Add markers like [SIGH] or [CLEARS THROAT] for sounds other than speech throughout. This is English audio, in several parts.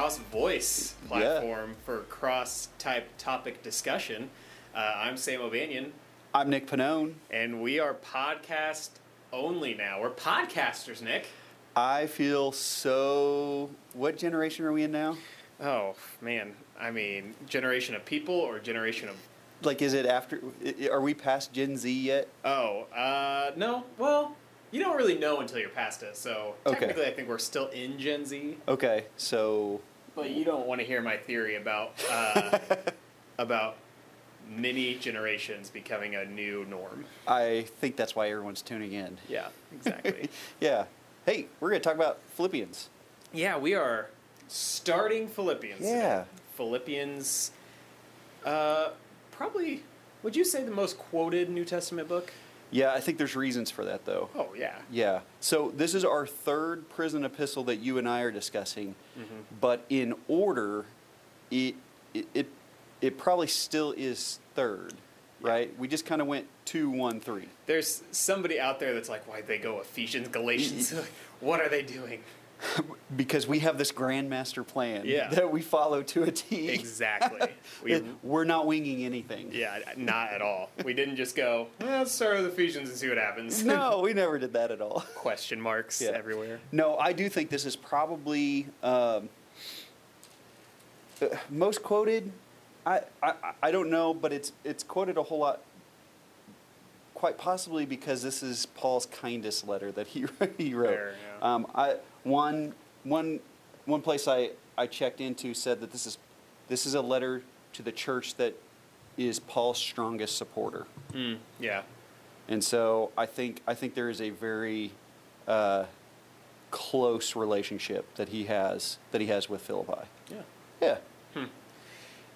cross voice platform for cross type topic discussion. Uh, I'm Sam O'Banion, I'm Nick Panone. and we are podcast only now. We're podcasters, Nick. I feel so. What generation are we in now? Oh man, I mean, generation of people or generation of Like, is it after? Are we past Gen Z yet? oh uh, no. Well, you don't really know until you're past it. So Okay. technically, I think we're still in Gen Z. Okay, so But you don't want to hear my theory about uh, [LAUGHS] about many generations becoming a new norm. I think that's why everyone's tuning in. Yeah, exactly. [LAUGHS] Yeah. Hey, we're gonna talk about Philippians. yeah, we are starting Philippians. today. Yeah. Philippians. Uh, probably. Would you say the most quoted New Testament book? Yeah, I think there's reasons for that though. Oh yeah. Yeah. So this is our third prison epistle that you and I are discussing, mm-hmm. but in order, it it it, it probably still is third, right? We just kind of went two, one, three. There's somebody out there that's like, why they go Ephesians, Galatians? [LAUGHS] [LAUGHS] what are they doing? [LAUGHS] because we have this grandmaster plan Yeah. that we follow to a T. Exactly. [LAUGHS] We, We're not winging anything. Yeah, not at all. We didn't just go, "Eh, let's start with Ephesians and see what happens. No, [LAUGHS] we never did that at all. Question marks Yeah. everywhere. No, I do think this is probably um, uh, most quoted. I, I I don't know, but it's it's quoted a whole lot. Quite possibly because this is Paul's kindest letter that he [LAUGHS] he wrote. Fair, yeah. um, I one one one place I, I checked into said that this is this is a letter to the church that is Paul's strongest supporter. Mm, yeah. And so I think I think there is a very uh, close relationship that he has that he has with Philippi. Yeah. Yeah.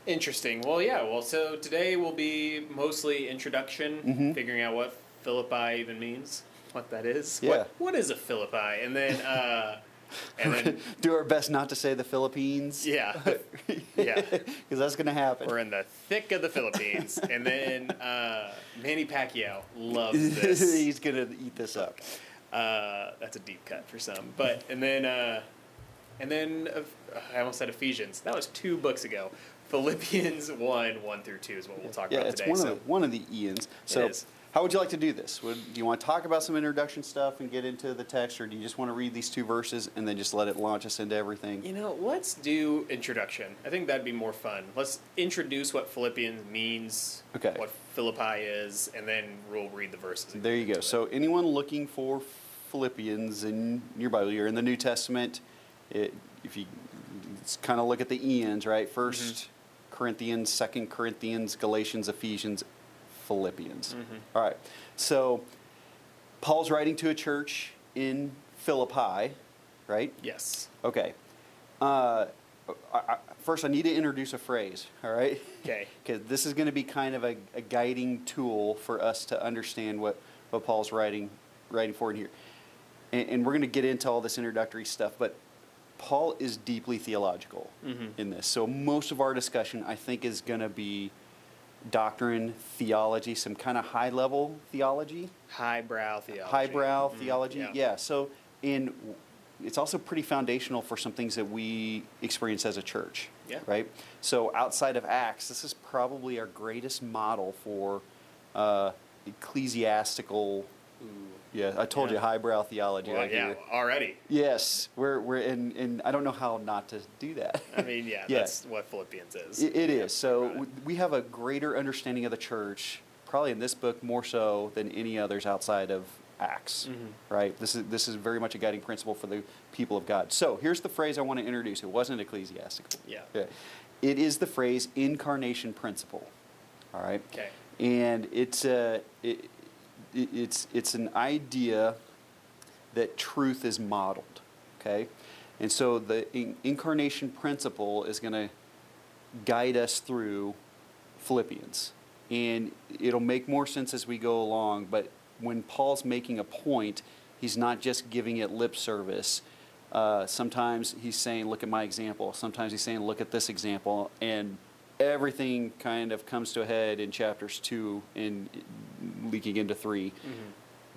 Interesting. Well, yeah. Well, so today will be mostly introduction, Mhm. figuring out what Philippi even means, what that is. Yeah. What, what is a Philippi? And then, uh, [LAUGHS] and then, Do our best not to say the Philippines. yeah, [LAUGHS] yeah. Because that's going to happen. We're in the thick of the Philippines. [LAUGHS] And then uh, Manny Pacquiao loves this. He's going to eat this up. Uh, that's a deep cut for some. But and then uh, and then uh, I almost said Ephesians. That was two books ago. Philippians [LAUGHS] one one through two is what we'll talk Yeah, about it's today. one so of the, one of the Ians. So, is. how would you like to do this? Would do you want to talk about some introduction stuff and get into the text, or do you just want to read these two verses and then just let it launch us into everything? you know, let's do introduction. I think that'd be more fun. Let's introduce what Philippians means, Okay. what Philippi is, and then we'll read the verses. There you go. So anyone looking for Philippians in your Bible, you're in the New Testament. It, if you kind of look at the Ians, right? 1st Corinthians, Second Corinthians, Galatians, Ephesians, Philippians. All right. So Paul's writing to a church in Philippi, right? yes. Okay. Uh, I, I, first, I need to introduce a phrase. All right. Okay. [LAUGHS] Because this is going to be kind of a, a guiding tool for us to understand what, what Paul's writing writing for in here. And, and we're going to get into all this introductory stuff, but Paul is deeply theological Mhm. in this. So most of our discussion, I think, is going to be doctrine, theology, some kind of high level theology Highbrow theology. highbrow Mhm, theology. yeah. Yeah. So in it's also pretty foundational for some things that we experience as a church. Yeah. Right. So outside of Acts, this is probably our greatest model for uh, ecclesiastical. Ooh. Yeah, I told Yeah. you highbrow theology Well, right yeah, here. already. Yes, we're we're and and I don't know how not to do that. I mean, yeah, [LAUGHS] Yeah. that's what Philippians is. It, it Yeah, is. So right. we have a greater understanding of the church, probably in this book more so than any others outside of Acts. Mhm. Right. This is this is very much a guiding principle for the people of God. So here's the phrase I want to introduce. It wasn't ecclesiastical. Yeah. It is the phrase incarnation principle. All right. Okay. And it's a it, it, it's it's an idea that truth is modeled. Okay. And so the in, incarnation principle is going to guide us through Philippians. And it'll make more sense as we go along, but when Paul's making a point, he's not just giving it lip service. Uh, sometimes he's saying, Look at my example. Sometimes he's saying, Look at this example. And everything kind of comes to a head in chapters two and leaking into 3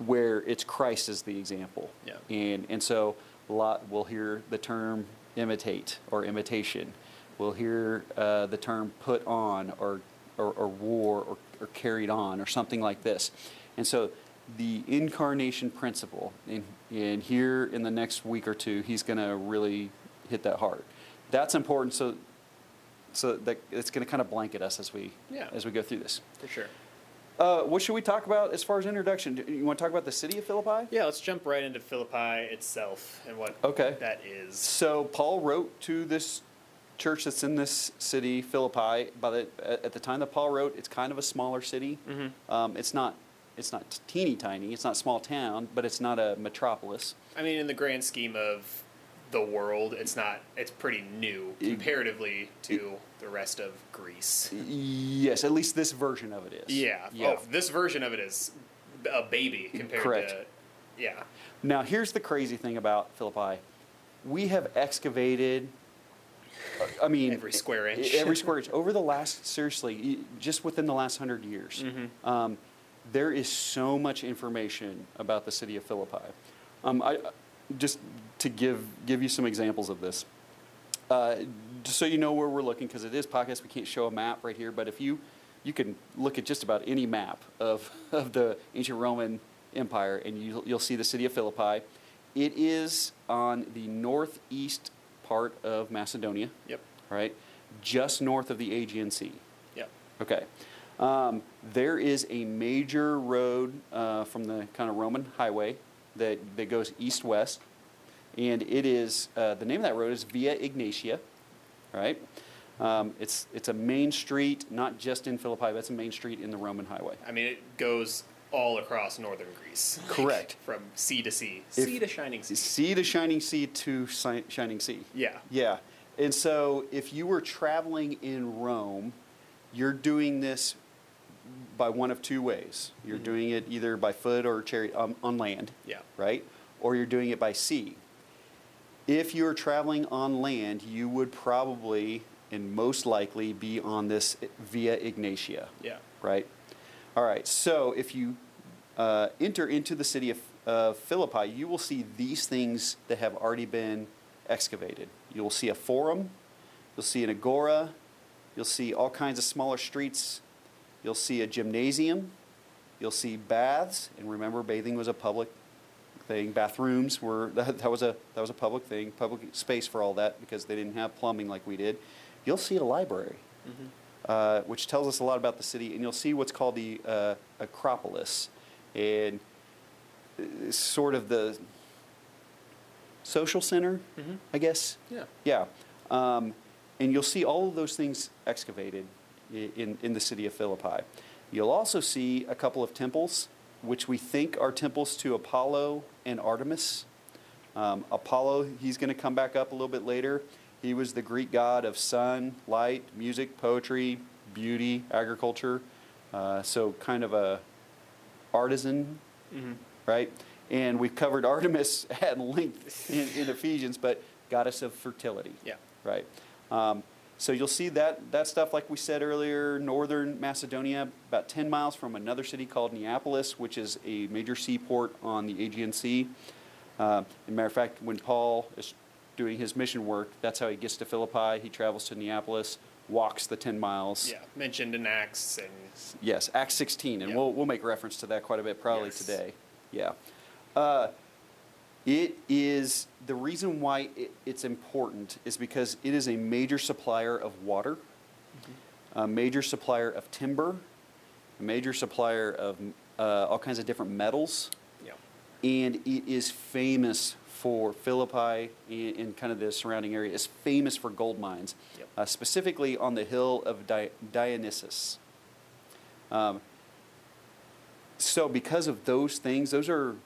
where it's Christ as the example. Yeah. And, and so A lot, we'll hear the term imitate or imitation. We'll hear uh, the term put on or, or, or wore or, or carried on or something like this. And so the incarnation principle, and, and here in the next week or two, he's going to really hit that hard. That's important so, so that it's going to kind of blanket us as we, Yeah. as we go through this. For sure. Uh, what should we talk about as far as introduction? Do You want to talk about the city of Philippi? Yeah, let's jump right into Philippi itself and what Okay. that is. So Paul wrote to this church that's in this city, Philippi. By the at the time that Paul wrote, it's kind of a smaller city. Mhm. Um, it's not it's not teeny tiny. It's not small town, but it's not a metropolis. I mean, in the grand scheme of the world, it's not. It's pretty new comparatively to the rest of Greece. Yes, at least this version of it is. Yeah. Yeah. Oh, this version of it is a baby compared Correct. to. Yeah. Now, here's the crazy thing about Philippi. We have excavated, I mean, Every square inch. Every [LAUGHS] square inch. Over the last, seriously, just within the last hundred years, Mhm. um, there is so much information about the city of Philippi. Um, I, just to give, give you some examples of this. Uh, just so you know where we're looking, because it is podcast, we can't show a map right here, but if you, you can look at just about any map of, [LAUGHS] of the ancient Roman Empire and you, you'll see the city of Philippi. It is on the northeast part of Macedonia, Yep. right? Just north of the Aegean Sea. Yep. Okay. Um, there is a major road uh, from the kind of Roman highway that, that goes east west, and it is uh, the name of that road is Via Egnatia, right? Um, it's it's a main street, not just in Philippi, but it's a main street in the Roman highway. I mean, it goes all across northern Greece. Correct. From sea to sea, If- sea to shining sea. Sea to shining sea to si- shining sea. Yeah. Yeah. And so if you were traveling in Rome, you're doing this by one of two ways. You're Mhm. doing it either by foot or chariot um, on land, Yeah. right? Or you're doing it by sea. If you're traveling on land, you would probably and most likely be on this via Egnatia Yeah. right? All right, so if you uh, enter into the city of uh, Philippi, you will see these things that have already been excavated. You'll see a forum, you'll see an agora, you'll see all kinds of smaller streets, you'll see a gymnasium, you'll see baths, and remember, bathing was a public thing. Bathrooms were [LAUGHS] that, that was a that was a public thing, public space for all that because they didn't have plumbing like we did. You'll see a library Mm-hmm. uh, which tells us a lot about the city. And you'll see what's called the uh, Acropolis, and uh, sort of the social center, Mhm. I guess. Yeah. Yeah. Um, and you'll see all of those things excavated in, in the city of Philippi. You'll also see a couple of temples, which we think are temples to Apollo and Artemis. Um, Apollo, he's going to come back up a little bit later. He was the Greek god of sun, light, music, poetry, beauty, agriculture. Uh, so kind of a artisan Mm-hmm. right? And we've covered Artemis [LAUGHS] at length in, in Ephesians, but goddess of fertility, Yeah. right? Um, so you'll see that that stuff, like we said earlier, northern Macedonia, about 10 miles from another city called Neapolis, which is a major seaport on the Aegean Sea. Uh, as a matter of fact, when Paul is doing his mission work, that's how he gets to Philippi. He travels to Neapolis, walks the 10 miles. Yeah. Mentioned in Acts and Yes, Acts 16, and Yeah. we'll, we'll make reference to that quite a bit probably Yes. today. Yeah. Uh, it is the reason why it, it's important is because it is a major supplier of water, Mm-hmm. a major supplier of timber, a major supplier of uh, all kinds of different metals, yeah. and it is famous for Philippi and, and kind of the surrounding area is famous for gold mines, Yep. uh, specifically on the hill of Di- Dionysus. Um, so, because of those things, those are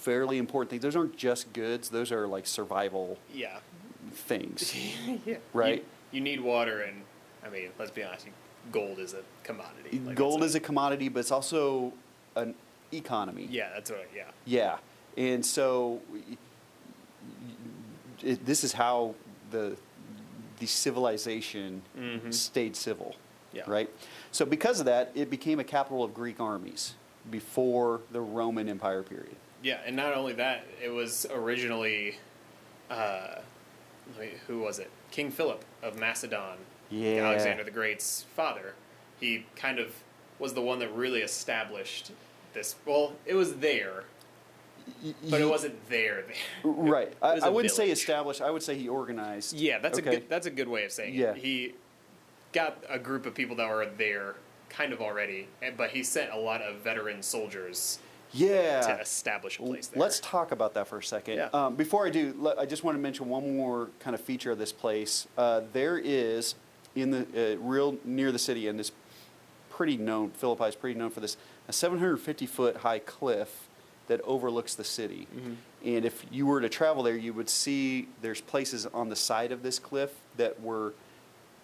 fairly important things. Those aren't just goods; those are like survival Yeah. things. [LAUGHS] yeah. Right. You, you need water, and I mean, let's be honest. Gold is a commodity. Like, gold is a commodity, but it's also an economy. Yeah, that's right. Yeah. Yeah, and so it, this is how the the civilization Mhm. stayed civil, Yeah. right? So because of that, it became a capital of Greek armies before the Roman Empire period. Yeah, and not only that, it was originally uh, who was it? King Philip of Macedon, Yeah. Alexander the Great's father. He kind of was the one that really established this. Well, it was there, but it wasn't there. There. [LAUGHS] Right. I, I wouldn't say village. established. I would say he organized. Yeah, that's Okay. a good. That's a good way of saying Yeah. it. He got a group of people that were there, kind of already, but he sent a lot of veteran soldiers Yeah. to establish a place there. Let's talk about that for a second. Yeah. Um, before I do, I just want to mention one more kind of feature of this place. Uh, there is in the uh, real near the city, and this pretty known. Philippi is pretty known for this. A 750 foot high cliff that overlooks the city. Mm-hmm. And if you were to travel there, you would see there's places on the side of this cliff that were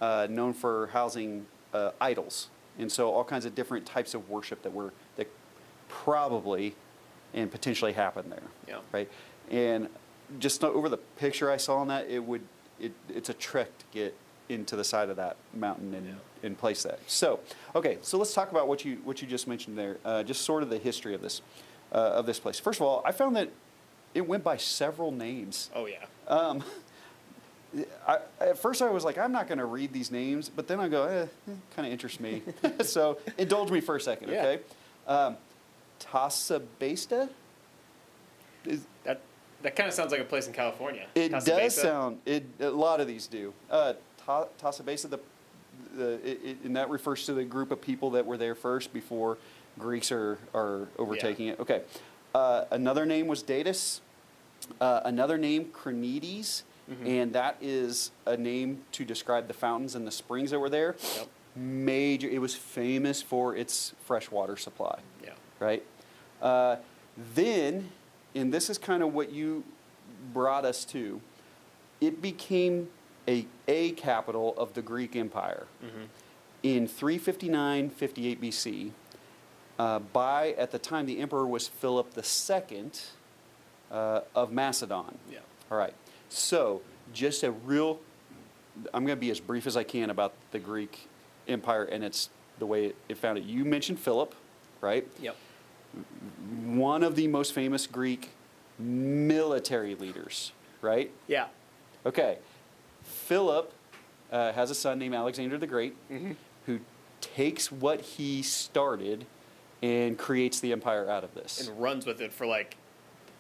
uh, known for housing uh, idols, and so all kinds of different types of worship that were probably and potentially happened there. Yeah. Right. And just over the picture I saw on that, it would it, it's a trek to get into the side of that mountain and, Yeah. and place that. So, okay, so let's talk about what you what you just mentioned there. Uh, just sort of the history of this uh, of this place. First of all, I found that it went by several names. oh yeah. Um, I, at first, I was like, I'm not going to read these names, but then I go, eh, kind of interests me. [LAUGHS] [LAUGHS] so indulge me for a second, Yeah. okay? Um, Tasabesta? Is, That that kind of sounds like a place in California. it Casa does Mesa. sound. It a lot of these do. Uh, Ta- Tasabesa, the, the it, it, and that refers to the group of people that were there first before Greeks are are overtaking it. Okay. Uh, another name was Datus. Uh, another name, Crenides, Mm-hmm. and that is a name to describe the fountains and the springs that were there. Yep. Major. It was famous for its freshwater supply Yeah. Right? Uh, then, and this is kind of what you brought us to, it became a, a capital of the Greek Empire Mm-hmm. in 359 58 BC. Uh, by, at the time, the emperor was Philip II uh, of Macedon. Yeah. All right. So, just a real, I'm going to be as brief as I can about the Greek Empire and its the way it, it founded. You mentioned Philip, right? Yep. One of the most famous Greek military leaders, right? Yeah. Okay. Philip uh, has a son named Alexander the Great Mm-hmm. who takes what he started and creates the empire out of this. And runs with it for like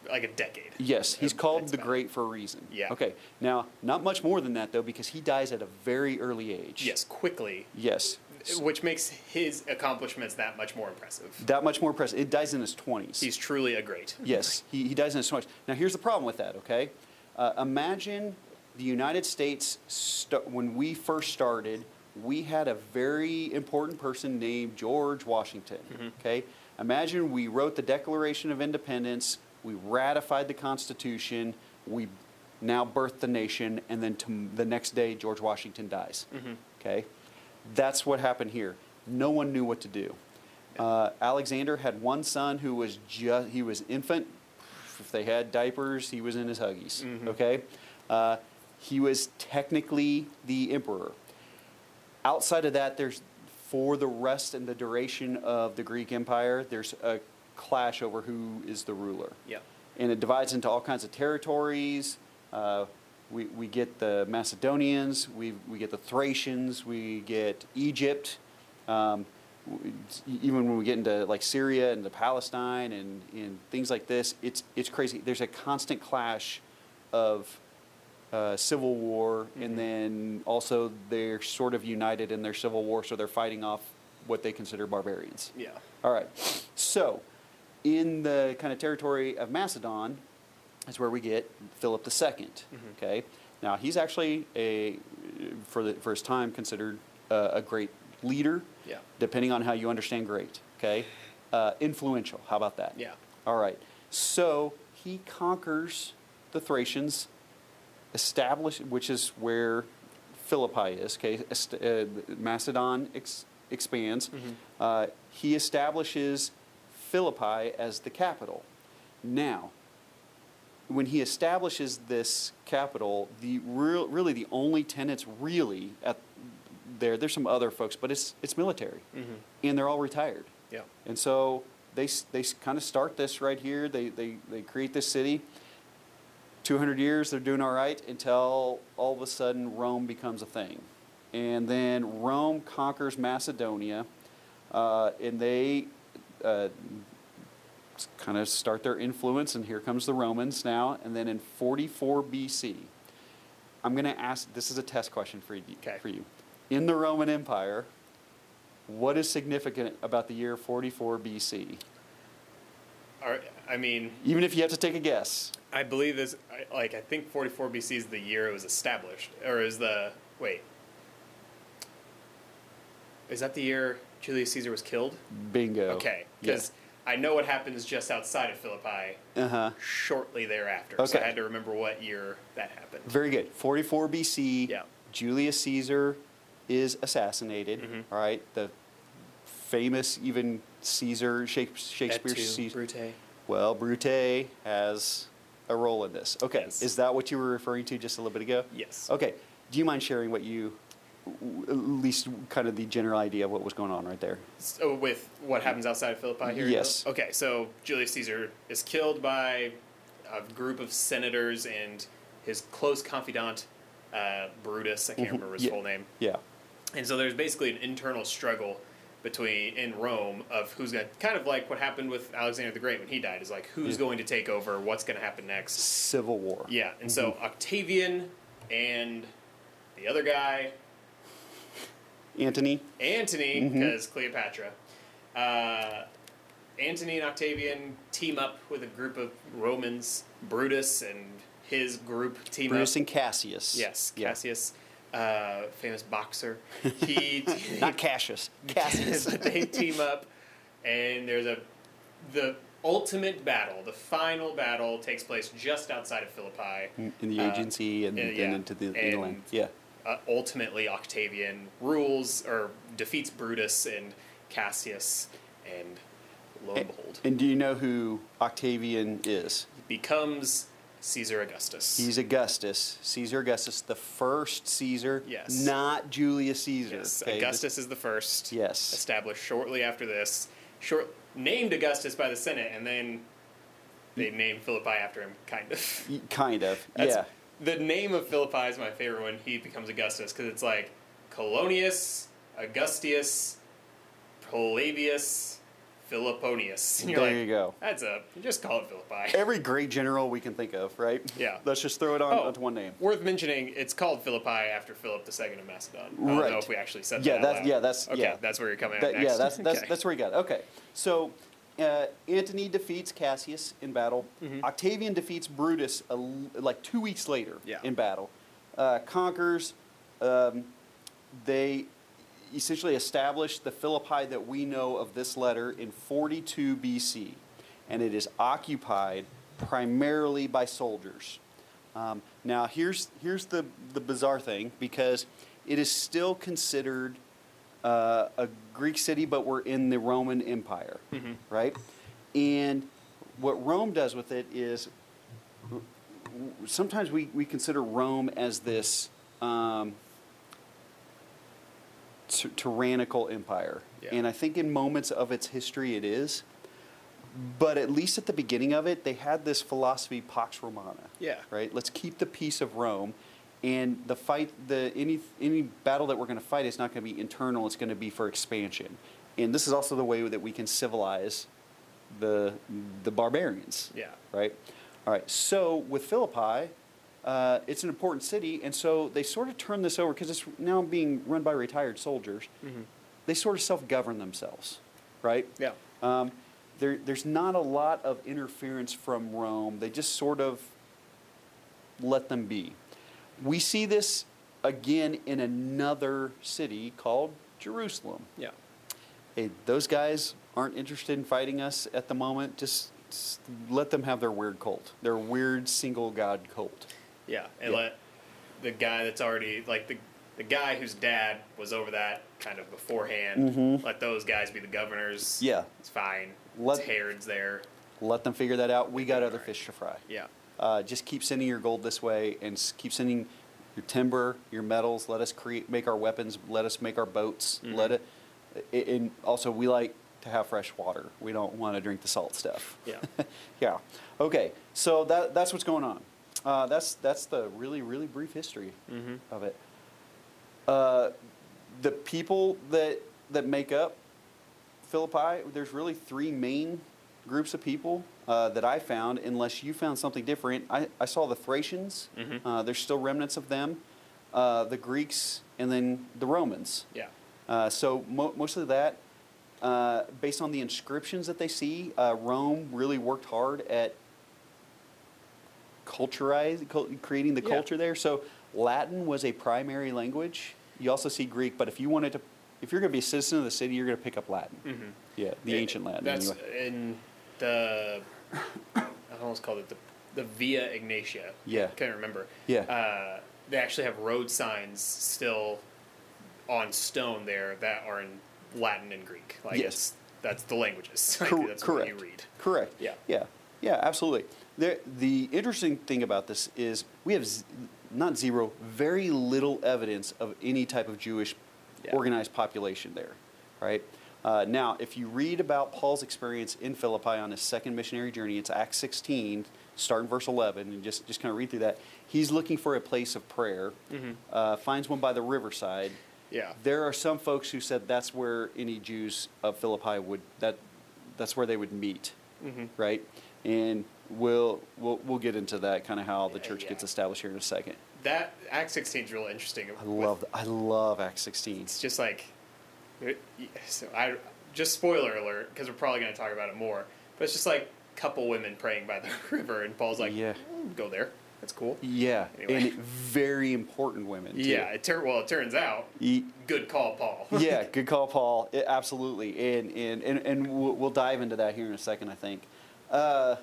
like a decade. Yes, he's called the Great for a reason. Yeah. Okay. Now, not much more than that though, because he dies at a very early age. Yes, quickly, Yes. Which makes his accomplishments that much more impressive. That much more impressive. It dies in his twenties. He's truly a great. Yes, he, he dies in his twenties. Now, here's the problem with that. Okay, uh, imagine the United States st- when we first started. We had a very important person named George Washington. Okay, imagine we wrote the Declaration of Independence, we ratified the Constitution, we now birthed the nation, and then to the next day George Washington dies. Okay, that's what happened here. No one knew what to do. Uh, Alexander had one son who was just he was infant. If they had diapers, he was in his huggies. Okay, uh, he was technically the emperor. Outside of that, there's for the rest and the duration of the Greek Empire, there's a clash over who is the ruler Yeah. and it divides into all kinds of territories. Uh, we, we get the Macedonians, we, we get the Thracians, we get Egypt. Um, even when we get into like Syria and the Palestine and, and things like this, it's, it's crazy. There's a constant clash of uh, civil war, and then also they're sort of united in their civil war, so they're fighting off what they consider barbarians. Yeah. All right. So, in the kind of territory of Macedon, is where we get Philip II. Mm-hmm. Okay. Now he's actually a, for the for his time, considered uh, a great leader. Yeah. Depending on how you understand great. Okay. Uh, influential. How about that? Yeah. All right. So he conquers the Thracians, establish, which is where Philippi is. Okay, uh, Macedon ex- expands. Uh, he establishes Philippi as the capital. Now, when he establishes this capital, the real, really the only tenants really at there. There's some other folks, but it's it's military, and they're all retired. Yeah. And so they, they kind of start this right here. They, they, they create this city. 200 years, they're doing all right until all of a sudden Rome becomes a thing. And then Rome conquers Macedonia, uh, and they uh, kind of start their influence, and here comes the Romans now. And then in 44 BC, I'm going to ask this is a test question for you, Okay. for you. In the Roman Empire, what is significant about the year 44 BC? Are, I mean, Even if you have to take a guess. I believe this. I- Like, I think 44 BC is the year it was established, or is the wait? Is that the year Julius Caesar was killed? Bingo. Okay, because I know what happens just outside of Philippi Uh huh. shortly thereafter. So I had to remember what year that happened. Very good. 44 BC. Yeah. Julius Caesar is assassinated. Mhm. all right. The famous, even Caesar, Shake- Shakespeare's Et tu, Caesar. Brute. Well, Brute has a role in this. Okay. Yes. Is that what you were referring to just a little bit ago? Yes. Okay. Do you mind sharing what you, at least kind of the general idea of what was going on right there? So with what happens outside of Philippi here? Yes. Okay, so Julius Caesar is killed by a group of senators and his close confidant, uh, Brutus. I can't Mhm. remember his Yeah. full name. Yeah. And so there's basically an internal struggle between in Rome of who's going to kind of like what happened with Alexander the Great when he died is like who's Yeah. going to take over, what's going to happen next. Civil War. Yeah, and so Mm-hmm. Octavian and the other guy, Antony. Antony, Mhm. because Cleopatra, uh, Antony and Octavian team up with a group of Romans, Brutus and his group team Brutus up. Brutus and Cassius. yes, Yeah. Cassius, uh, famous boxer. [LAUGHS] He Not Cassius. Cassius. [LAUGHS] they team up, and there's a the ultimate battle. The final battle takes place just outside of Philippi. in the Uh, agency and uh, then yeah. into the And-. Yeah. Uh, ultimately, Octavian rules or defeats Brutus and Cassius, and lo and behold, And do you know who Octavian is? becomes Caesar Augustus. He's Augustus, Caesar Augustus, the first Caesar, Yes. not Julius Caesar. yes, okay? Augustus is the first. Yes. established shortly after this. Short named Augustus by the Senate, and then they named Philippi after him, kind of. Kind of, That's- yeah. The name of Philippi is my favorite when he becomes Augustus because it's like Colonius, Augustius, Palavius, Philopponius. There like, you go. That's a you just call it Philippi. [LAUGHS] Every great general we can think of, right? Yeah. Let's just throw it on Oh. onto one name. Worth mentioning, it's called Philippi after Philip II of Macedon. I don't Right. know if we actually said Yeah, that. that's yeah, that's okay. yeah. That's where you're coming That- next. Yeah, that's that's [LAUGHS] Okay. that's where you got it. Okay, so uh, Antony defeats Cassius in battle. Mhm. Octavian defeats Brutus a like two weeks later Yeah. in battle. Uh, conquers. Um, they essentially established the Philippi that we know of this letter in 42 BC, and it is occupied primarily by soldiers. Um, now, here's here's the the bizarre thing because it is still considered uh, a Greek city, but we're in the Roman Empire, Mhm. right? And what Rome does with it is sometimes we, we consider Rome as this um, ty- tyrannical empire. Yeah. And I think in moments of its history it is. But at least at the beginning of it, they had this philosophy, Pax Romana Yeah. right? Let's keep the peace of Rome, and the fight, the any any battle that we're going to fight is not going to be internal. It's going to be for expansion, and this is also the way that we can civilize the the barbarians, Yeah. right? All right. So with Philippi, uh, it's an important city, and so they sort of turn this over because it's now being run by retired soldiers. Mhm. They sort of self-govern themselves, right? Yeah. Um, there, there's not a lot of interference from Rome. They just sort of let them be. We see this again in another city called Jerusalem. Yeah. Hey, those guys aren't interested in fighting us at the moment. Just, let them have their weird cult, their weird single god cult. Yeah, and Yeah. let the guy that's already like the the guy whose dad was over that kind of beforehand. Mhm. Let those guys be the governors. Yeah. it's fine. Let- it's Herod's there. Let them figure that out. We got other Right. fish to fry. Yeah, Uh, just keep sending your gold this way and s- keep sending your timber, your metals. Let us create, make our weapons. Let us make our boats. Mhm. Let it. a- And also, we like to have fresh water. We don't want to drink the salt stuff. yeah, [LAUGHS] yeah. Okay. So that that's what's going on. Uh, that's that's the really really brief history Mhm. of it. Uh, the people that that make up Philippi, there's really three main groups of people uh, that I found. Unless you found something different, I, I saw the Thracians. Mhm. Uh, there's still remnants of them. Uh, the Greeks, and then the Romans. Yeah. Uh, so mo- mostly that, uh, based on the inscriptions that they see, uh, Rome really worked hard at culturizing, cul- creating the Yeah. culture there. So Latin was a primary language. You also see Greek, but if you wanted to, if you're going to be a citizen of the city, you're going to pick up Latin. Mhm. Yeah, the It- ancient Latin. That's anyway. in the. I almost called it the the Via Egnatia. Yeah. Can't remember. Yeah. Uh, they actually have road signs still on stone there that are in Latin and Greek. Like Yes. that's the languages. [LAUGHS] Like, Cor- that's correct. what you read. Correct. Yeah. Yeah. Yeah. Absolutely. The the interesting thing about this is we have z- not zero, very little evidence of any type of Jewish Yeah. organized population there, right? Uh, now, if you read about Paul's experience in Philippi on his second missionary journey, it's Acts 16, starting verse 11, and just, just kind of read through that. He's looking for a place of prayer, Mhm. uh, finds one by the riverside. Yeah. There are some folks who said that's where any Jews of Philippi would that that's where they would meet, Mhm. right? And we'll we'll we'll get into that kind of how the church yeah. gets established here in a second. That Act 16 is real interesting. I love I love Acts 16. It's just like, so I just spoiler alert because we're probably going to talk about it more. But it's just like a couple women praying by the [LAUGHS] river, and Paul's like, Yeah. "Mm, go there. That's cool. Yeah, Anyway. and very important women. Too. Yeah. It tur- well, it turns out, Ye- good call, Paul. [LAUGHS] yeah, good call, Paul. It- absolutely, and and and, and we'll, we'll dive into that here in a second. I think. Uh,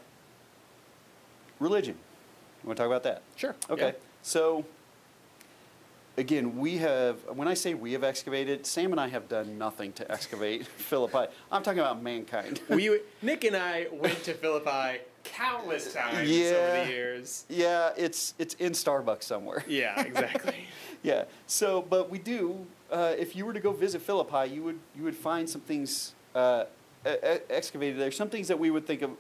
religion. You want to talk about that? Sure. Okay. yeah. So, again, we have, when I say we have excavated, Sam and I have done nothing to excavate [LAUGHS] Philippi. I'm talking about mankind. we [LAUGHS] Nick and I went to Philippi countless times over the years. yeah, it's it's in Starbucks somewhere. Yeah, exactly. [LAUGHS] Yeah. So, but we do. Uh, if you were to go visit Philippi, you would you would find some things uh, excavated there. Some things that we would think of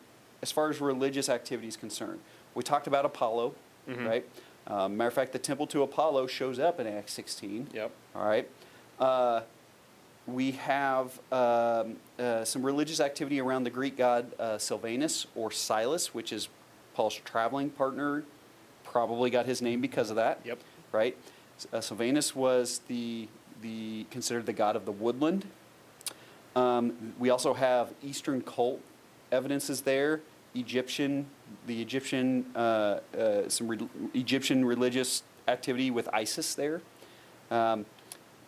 as far as religious activities concerned. We talked about Apollo, Mhm. right? Um, matter of fact, the temple to Apollo shows up in Acts 16. yep. All right. Uh, we have um, uh, some religious activity around the Greek god uh, Sylvanus or Silas, which is Paul's traveling partner. Probably got his name because of that. Yep. Right. Uh, Sylvanus was the the considered the god of the woodland. Um, we also have Eastern cult evidences there. Egyptian, the Egyptian, uh, uh, some re- Egyptian religious activity with Isis there. Um,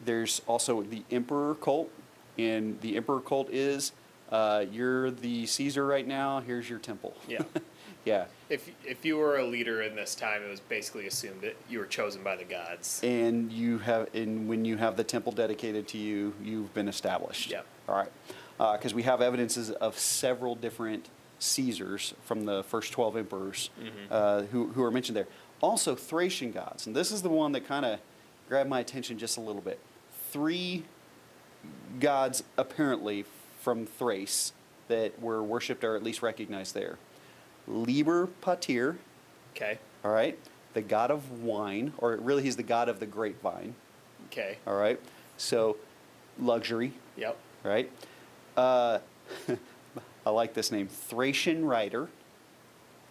there's also the emperor cult, and the emperor cult is uh, you're the Caesar right now. Here's your temple. Yeah. [LAUGHS] yeah, If if you were a leader in this time, it was basically assumed that you were chosen by the gods. and you have, and when you have the temple dedicated to you, you've been established. Yeah. All right, because we have evidences of several different Caesars from the first twelve emperors Mhm. uh, who who are mentioned there. Also, Thracian gods, and this is the one that kind of grabbed my attention just a little bit. Three gods apparently from Thrace that were worshipped or at least recognized there. Liber Pater, Okay. all right, the god of wine, or really he's the god of the grapevine, Okay. all right. So, luxury, Yep. right? Uh, [LAUGHS] I like this name, Thracian rider.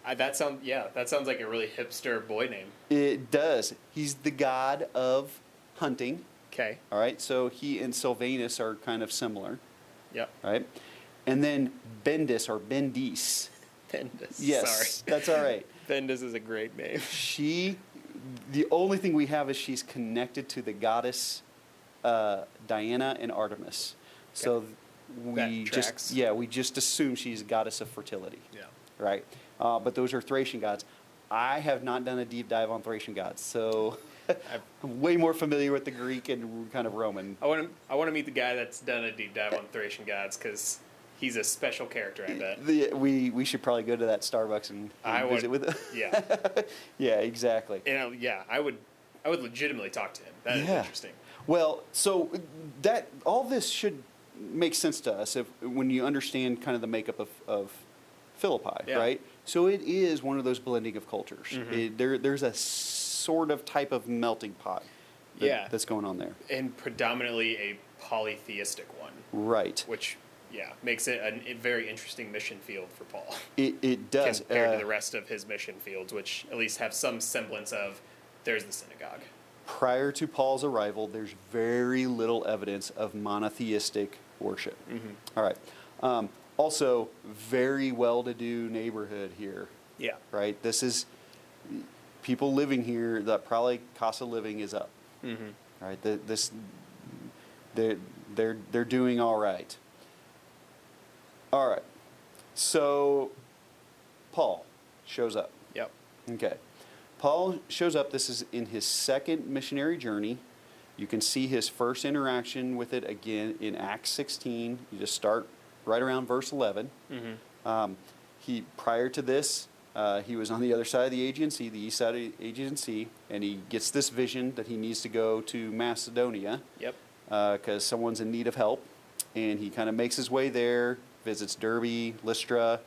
I, that sounds yeah. That sounds like a really hipster boy name. It does. He's the god of hunting, Okay. all right. So he and Sylvanus are kind of similar, Yep. right? And then Bendis or Bendis. Bendis. Yes, Sorry. that's all right. [LAUGHS] Bendis is a great name. She, the only thing we have is she's connected to the goddess uh, Diana and Artemis. So Okay. We That just yeah we just assume she's a goddess of fertility, Yeah. right? Uh, but those are Thracian gods. I have not done a deep dive on Thracian gods, so [LAUGHS] I'm way more familiar with the Greek and kind of Roman. I want to I want to meet the guy that's done a deep dive on Thracian gods because he's a special character. I bet. The, we we should probably go to that Starbucks and, and I would- visit with. Yeah. [LAUGHS] yeah, exactly. And I, yeah, I would I would legitimately talk to him. That is interesting. Well, so that all this should make sense to us if when you understand kind of the makeup of, of Philippi, Yeah. right? So it is one of those blending of cultures. Mhm. It, there, there's a sort of type of melting pot that- Yeah. that's going on there. and predominantly a polytheistic one, Right. which yeah makes it an, a very interesting mission field for Paul It, it does. compared uh, to the rest of his mission fields, which at least have some semblance of there's the synagogue. prior to Paul's arrival, there's very little evidence of monotheistic worship. Mm-hmm. All right. Um, also, very well-to-do neighborhood here, Yeah. right? This is people living here. That probably cost of living is up, Mm-hmm. right? The, this they're they're they're doing all right. All right. So, Paul shows up. Yep. Okay. Paul shows up. This is in his second missionary journey. You can see his first interaction with it again in Acts 16. You just start right around verse 11. Mm-hmm. Um, he prior to this, uh, he was on the other side of the Aegean Sea, the east side of the Aegean Sea, and he gets this vision that he needs to go to Macedonia Yep. because someone's in need of help. And he kind of makes his way there, visits Derbe, Lystra,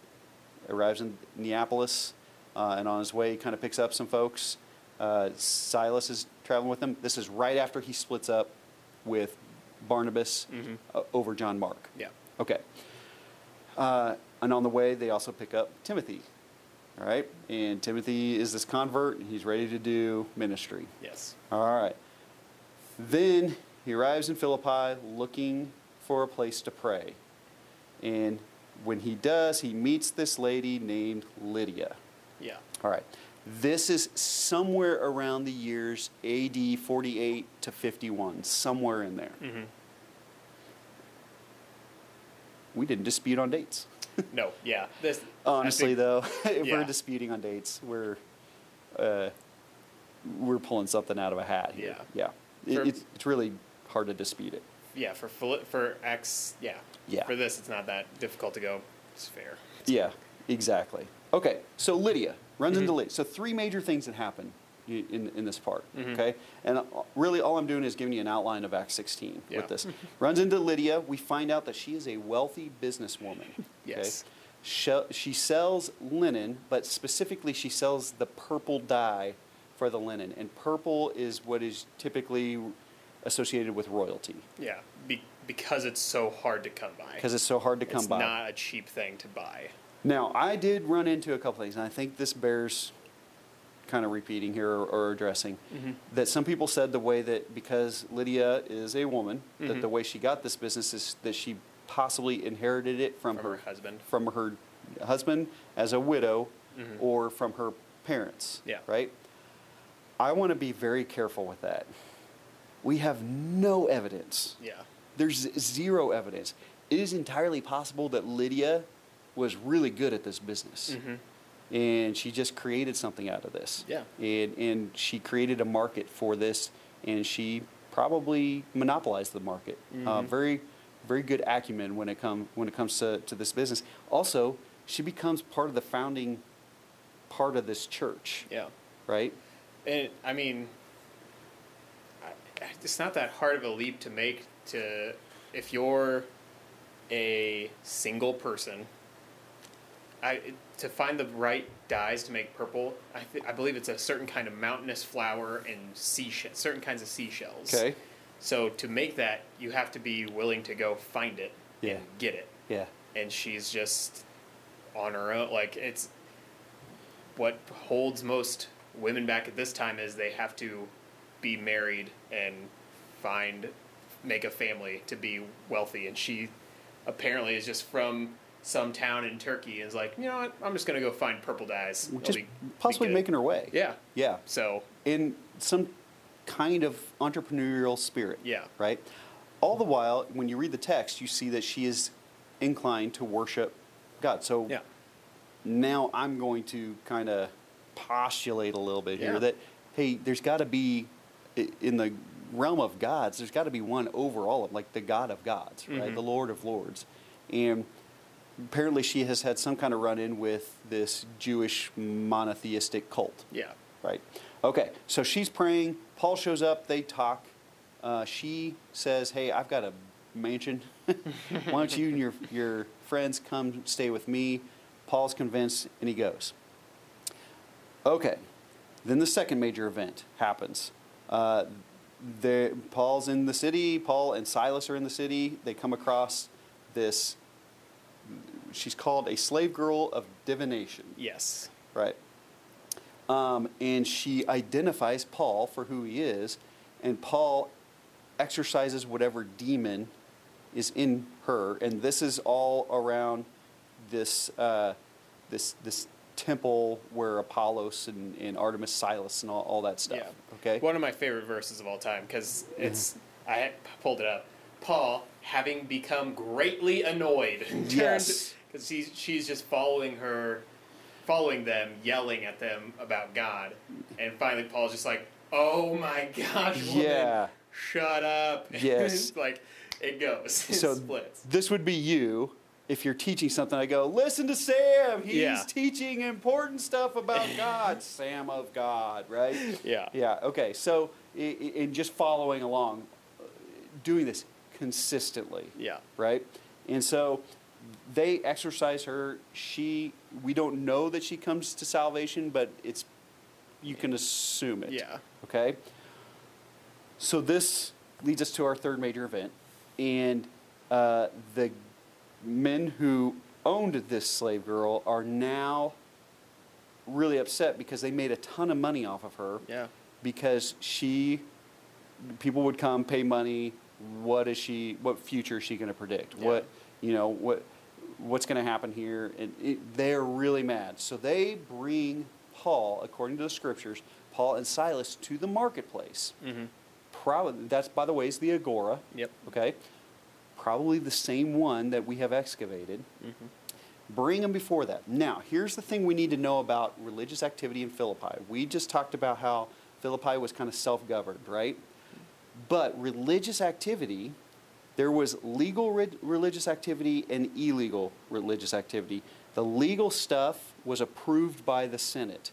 arrives in Neapolis, uh, and on his way, kind of picks up some folks. Uh, Silas is traveling with him. This is right after he splits up with Barnabas Mhm. uh, over John Mark. Yeah. Okay. Uh, and on the way, they also pick up Timothy. All right. And Timothy is this convert, and he's ready to do ministry. Yes. All right. Then he arrives in Philippi looking for a place to pray. And when he does, he meets this lady named Lydia. Yeah. All right. This is somewhere around the years AD 48 to 51, somewhere in there. Mm-hmm. We didn't dispute on dates. [LAUGHS] No. Yeah. This Honestly, think- though, [LAUGHS] if yeah. we're disputing on dates, we're uh, we're pulling something out of a hat here. Yeah. Yeah, For- it, it's, it's really hard to dispute it. Yeah. For for X. Yeah. Yeah. For this, it's not that difficult to go. It's fair. Yeah, exactly. Okay, so Lydia runs Mhm. into Lydia. So three major things that happen in, in this part. Mhm. Okay, and uh, really all I'm doing is giving you an outline of Acts 16 Yeah. with this. [LAUGHS] runs into Lydia. We find out that she is a wealthy businesswoman. Yes. Okay? She, she sells linen, but specifically she sells the purple dye for the linen, and purple is what is typically associated with royalty Yeah. Be- because it's so hard to come by. because it's so hard to come it's by. not a cheap thing to buy. Now, I did run into a couple things, and I think this bears kind of repeating here or, or addressing Mhm. that some people said the way that because Lydia is a woman, that Mhm. the way she got this business is that she possibly inherited it from, From her, her husband. from her husband as a widow, Mhm. or from her parents. Yeah. Right. I want to be very careful with that. We have no evidence Yeah. there's zero evidence. It is entirely possible that Lydia was really good at this business. Mm-hmm. And she just created something out of this. Yeah. And, and she created a market for this, and she probably monopolized the market. Uh, Mhm. very, very good acumen when it, come, when it comes to, to this business. Also, she becomes part of the founding part of this church, Yeah. right? And I mean, it's not that hard of a leap to make to if you're a single person. I to find the right dyes to make purple. I th- I believe it's a certain kind of mountainous flower and seashell, certain kinds of seashells. Okay. So to make that, you have to be willing to go find it Yeah. and get it. Yeah. and she's just on her own. Like it's what holds most women back at this time is they have to be married and find make a family to be wealthy, and she apparently is just from some town in Turkey and is like, you know what, I'm just gonna go find purple dyes. Just be- possibly good." making her way. Yeah. Yeah. So in some kind of entrepreneurial spirit. Yeah. Right? All the while, when you read the text, you see that she is inclined to worship God. So yeah, now I'm going to kind of postulate a little bit here Yeah. that, hey, there's got to be, in the realm of gods, there's got to be one over all of like the God of gods, right? Mhm. The Lord of lords. And apparently she has had some kind of run in with this Jewish monotheistic cult. yeah, Right. Okay. So she's praying. Paul shows up. They talk. Uh, she says, "Hey, I've got a mansion. [LAUGHS] Why don't you and your your friends come stay with me?" Paul's convinced, and he goes. Okay, then the second major event happens. Uh, Paul's in the city. Paul and Silas are in the city. They come across this. She's called a slave girl of divination. Yes. Right. Um, and she identifies Paul for who he is, and Paul exercises whatever demon is in her, and this is all around this uh, this this temple where Apollos and, and Artemis Silas and all, all that stuff. Yeah. Okay. One of my favorite verses of all time because it's I pulled it up. Paul, having become greatly annoyed, [LAUGHS] Yes. Because she's she's just following her, following them, yelling at them about God, and finally Paul's just like, "Oh my gosh, woman, Yeah. shut up!" [LAUGHS] Yes. like it goes, [LAUGHS] it so splits. this would be you if you're teaching something. I go, listen to Sam. He's Yeah. teaching important stuff about [LAUGHS] God. Sam of God, right? Yeah. Yeah. Okay. So, in just following along, uh, doing this consistently, Yeah. right? And so they exercise her. She, we don't know that she comes to salvation, but it's you can assume it. Yeah. Okay. So this leads us to our third major event, and uh, the men who owned this slave girl are now really upset because they made a ton of money off of her Yeah. because she people would come pay money what is she what future is she going to predict Yeah. what you know what what's going to happen here and it, they're really mad so they bring paul according to the scriptures paul and silas to the marketplace Mm-hmm. probably that's by the way is the agora Yep. okay probably the same one that we have excavated Mm-hmm. bring them before that. Now, here's the thing we need to know about religious activity in Philippi. We just talked about how Philippi was kind of self governed, right? But religious activity, there was legal re- religious activity and illegal religious activity. The legal stuff was approved by the Senate.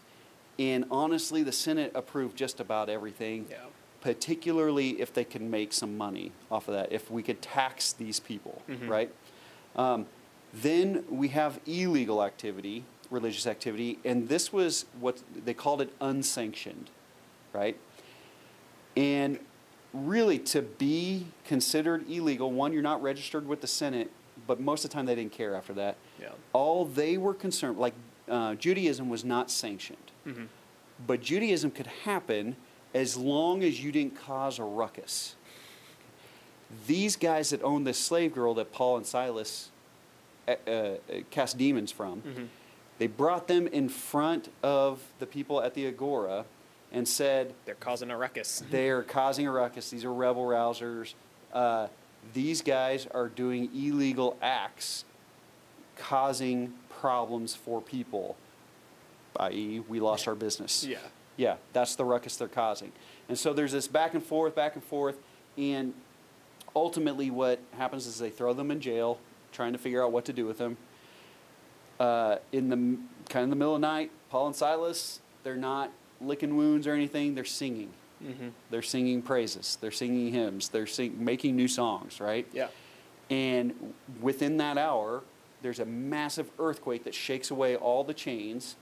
And honestly, the Senate approved just about everything, Yeah. particularly if they can make some money off of that, if we could tax these people, Mhm. right? Um, then we have illegal activity, religious activity, and this was what they called it unsanctioned, right? And really, to be considered illegal, one, you're not registered with the Senate, but most of the time they didn't care after that. Yeah. All they were concerned, like uh, Judaism was not sanctioned, Mm-hmm. but Judaism could happen as long as you didn't cause a ruckus. These guys that owned this slave girl that Paul and Silas uh, uh, cast demons from, Mm-hmm. they brought them in front of the people at the Agora and said, They're causing a ruckus. they're causing a ruckus. These are rebel rousers. Uh, these guys are doing illegal acts, causing problems for people, i.e., we lost our business. Yeah. Yeah, that's the ruckus they're causing. And so there's this back and forth, back and forth, and ultimately what happens is they throw them in jail, trying to figure out what to do with them. Uh, in the kind of the middle of the night, Paul and Silas, they're not licking wounds or anything, they're singing. Mm-hmm. They're singing praises, they're singing hymns, they're sing- making new songs, right? Yeah. And within that hour, there's a massive earthquake that shakes away all the chains.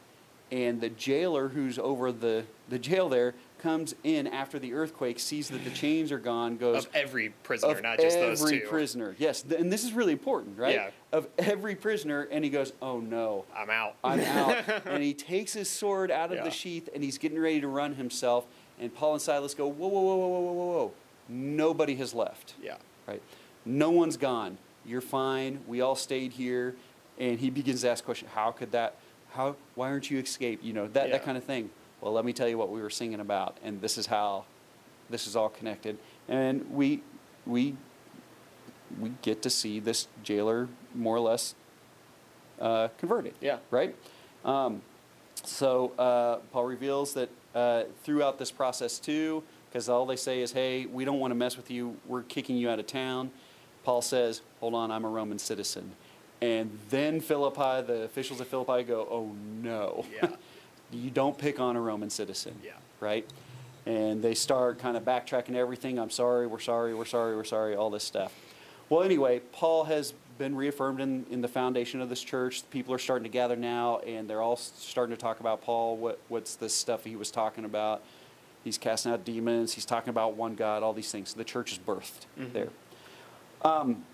And the jailer who's over the, the jail there comes in after the earthquake, sees that the chains are gone, goes, Of every prisoner, of not just those two. Every prisoner. Yes, th- and this is really important, right? Yeah. Of every prisoner, and he goes, "Oh no, I'm out. I'm out." [LAUGHS] and he takes his sword out of Yeah. the sheath, and he's getting ready to run himself. And Paul and Silas go, "Whoa, whoa, whoa, whoa, whoa, whoa, whoa, whoa! Nobody has left." yeah. right? No one's gone. You're fine. We all stayed here. And he begins to ask questions. How could that? How? Why aren't you escaped? You know that Yeah. that kind of thing. Well, let me tell you what we were singing about, and this is how, this is all connected. And we, we, we get to see this jailer more or less uh, converted. Yeah. Right. Um, so uh, Paul reveals that uh, throughout this process too, because all they say is, "Hey, we don't want to mess with you. We're kicking you out of town." Paul says, "Hold on, I'm a Roman citizen." And then Philippi, the officials of Philippi go, "Oh no, Yeah. You don't pick on a Roman citizen." Yeah. Right. And they start kind of backtracking everything. I'm sorry. We're sorry. We're sorry. We're sorry. All this stuff. Well, anyway, Paul has been reaffirmed in, in the foundation of this church. People are starting to gather now, and they're all starting to talk about Paul. What what's this stuff he was talking about? He's casting out demons. He's talking about one God. All these things. The church is birthed Mhm. there. Um,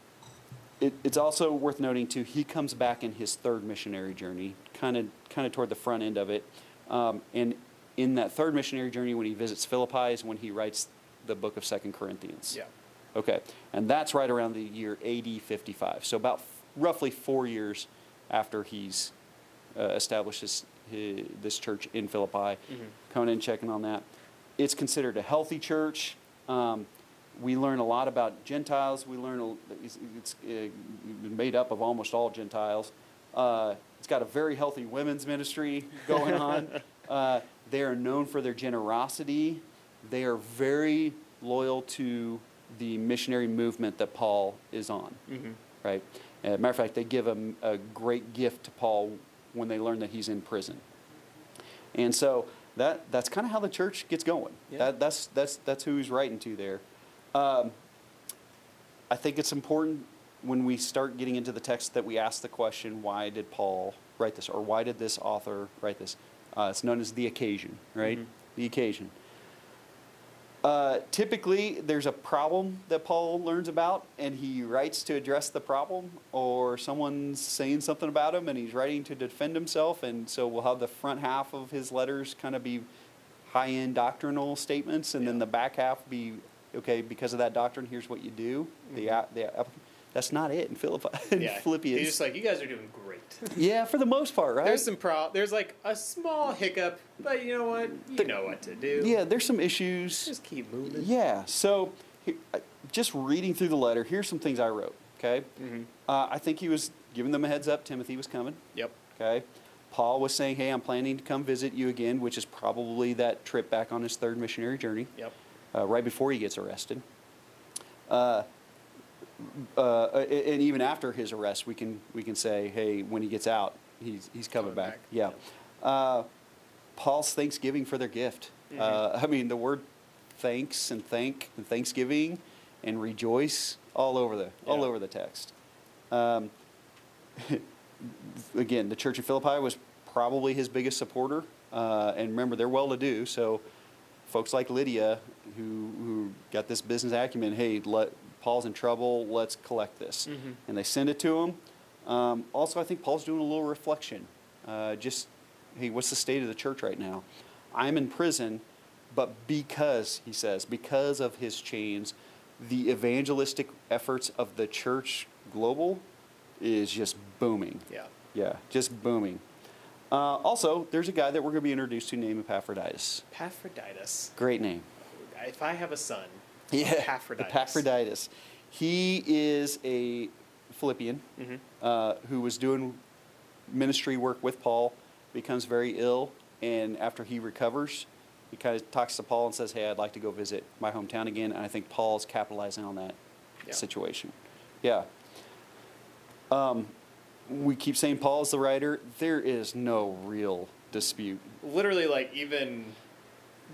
it, it's also worth noting too. He comes back in his third missionary journey, kind of kind of toward the front end of it, um, and in that third missionary journey, when he visits Philippi, is when he writes the book of Second Corinthians. Yeah. Okay, and that's right around the year AD 55. So about f- roughly four years after he's uh, established his, his, this church in Philippi, Mhm. coming in checking on that. It's considered a healthy church. Um, we learn a lot about Gentiles. We learn a, it's, it's uh, made up of almost all Gentiles. Uh, it's got a very healthy women's ministry going on. [LAUGHS] uh, they are known for their generosity. They are very loyal to the missionary movement that Paul is on, Mm-hmm. right? A matter of fact, they give a, a great gift to Paul when they learn that he's in prison. And so that, that's kind of how the church gets going. Yeah. That, that's, that's, that's who he's writing to there. Um, I think it's important when we start getting into the text that we ask the question, why did Paul write this? Or why did this author write this? Uh, it's known as the occasion, right? Mhm. The occasion. Uh, typically, there's a problem that Paul learns about, and he writes to address the problem, or someone's saying something about him, and he's writing to defend himself. And so we'll have the front half of his letters kind of be high end doctrinal statements, and then the back half be okay, because of that doctrine, here's what you do. The, Mhm. a- the, app- that's not it in Philippi. [LAUGHS] In Yeah. Philippians. He's just like, you guys are doing great. [LAUGHS] yeah, for the most part, right? There's some pro. There's like a small hiccup, but you know what? You The- know what to do. yeah, there's some issues. Just keep moving. Yeah. So, just reading through the letter, here's some things I wrote. Okay. Mm-hmm. Uh, I think he was giving them a heads up. Timothy was coming. Yep. Okay. Paul was saying, "Hey, I'm planning to come visit you again," which is probably that trip back on his third missionary journey, Yep. uh, right before he gets arrested. Uh, uh, and even after his arrest, we can we can say, "Hey, when he gets out, he's he's coming, Coming back. back. Yeah. Uh, Paul's thanksgiving for their gift. Mhm. Uh, I mean, the word thanks and thank and thanksgiving and rejoice all over the all over the text. Um, [LAUGHS] again, the church of Philippi was probably his biggest supporter. Uh, and remember, they're well to do. So, folks like Lydia, who, who got this business acumen, hey, let, Paul's in trouble, let's collect this. Mhm. And they send it to him. Um, also, I think Paul's doing a little reflection. Uh, just, hey, what's the state of the church right now? I'm in prison, but because, he says, because of his chains, the evangelistic efforts of the church global is just booming. Yeah. Yeah, just booming. Uh, also, there's a guy that we're going to be introduced to named Epaphroditus. Epaphroditus. Great name. If I have a son, Yeah, [LAUGHS] Epaphroditus. Epaphroditus. He is a Philippian Mhm. uh, who was doing ministry work with Paul, becomes very ill, and after he recovers, he kind of talks to Paul and says, "Hey, I'd like to go visit my hometown again." And I think Paul's capitalizing on that Yeah. situation. Yeah. Um, we keep saying Paul's the writer. There is no real dispute. Literally, like even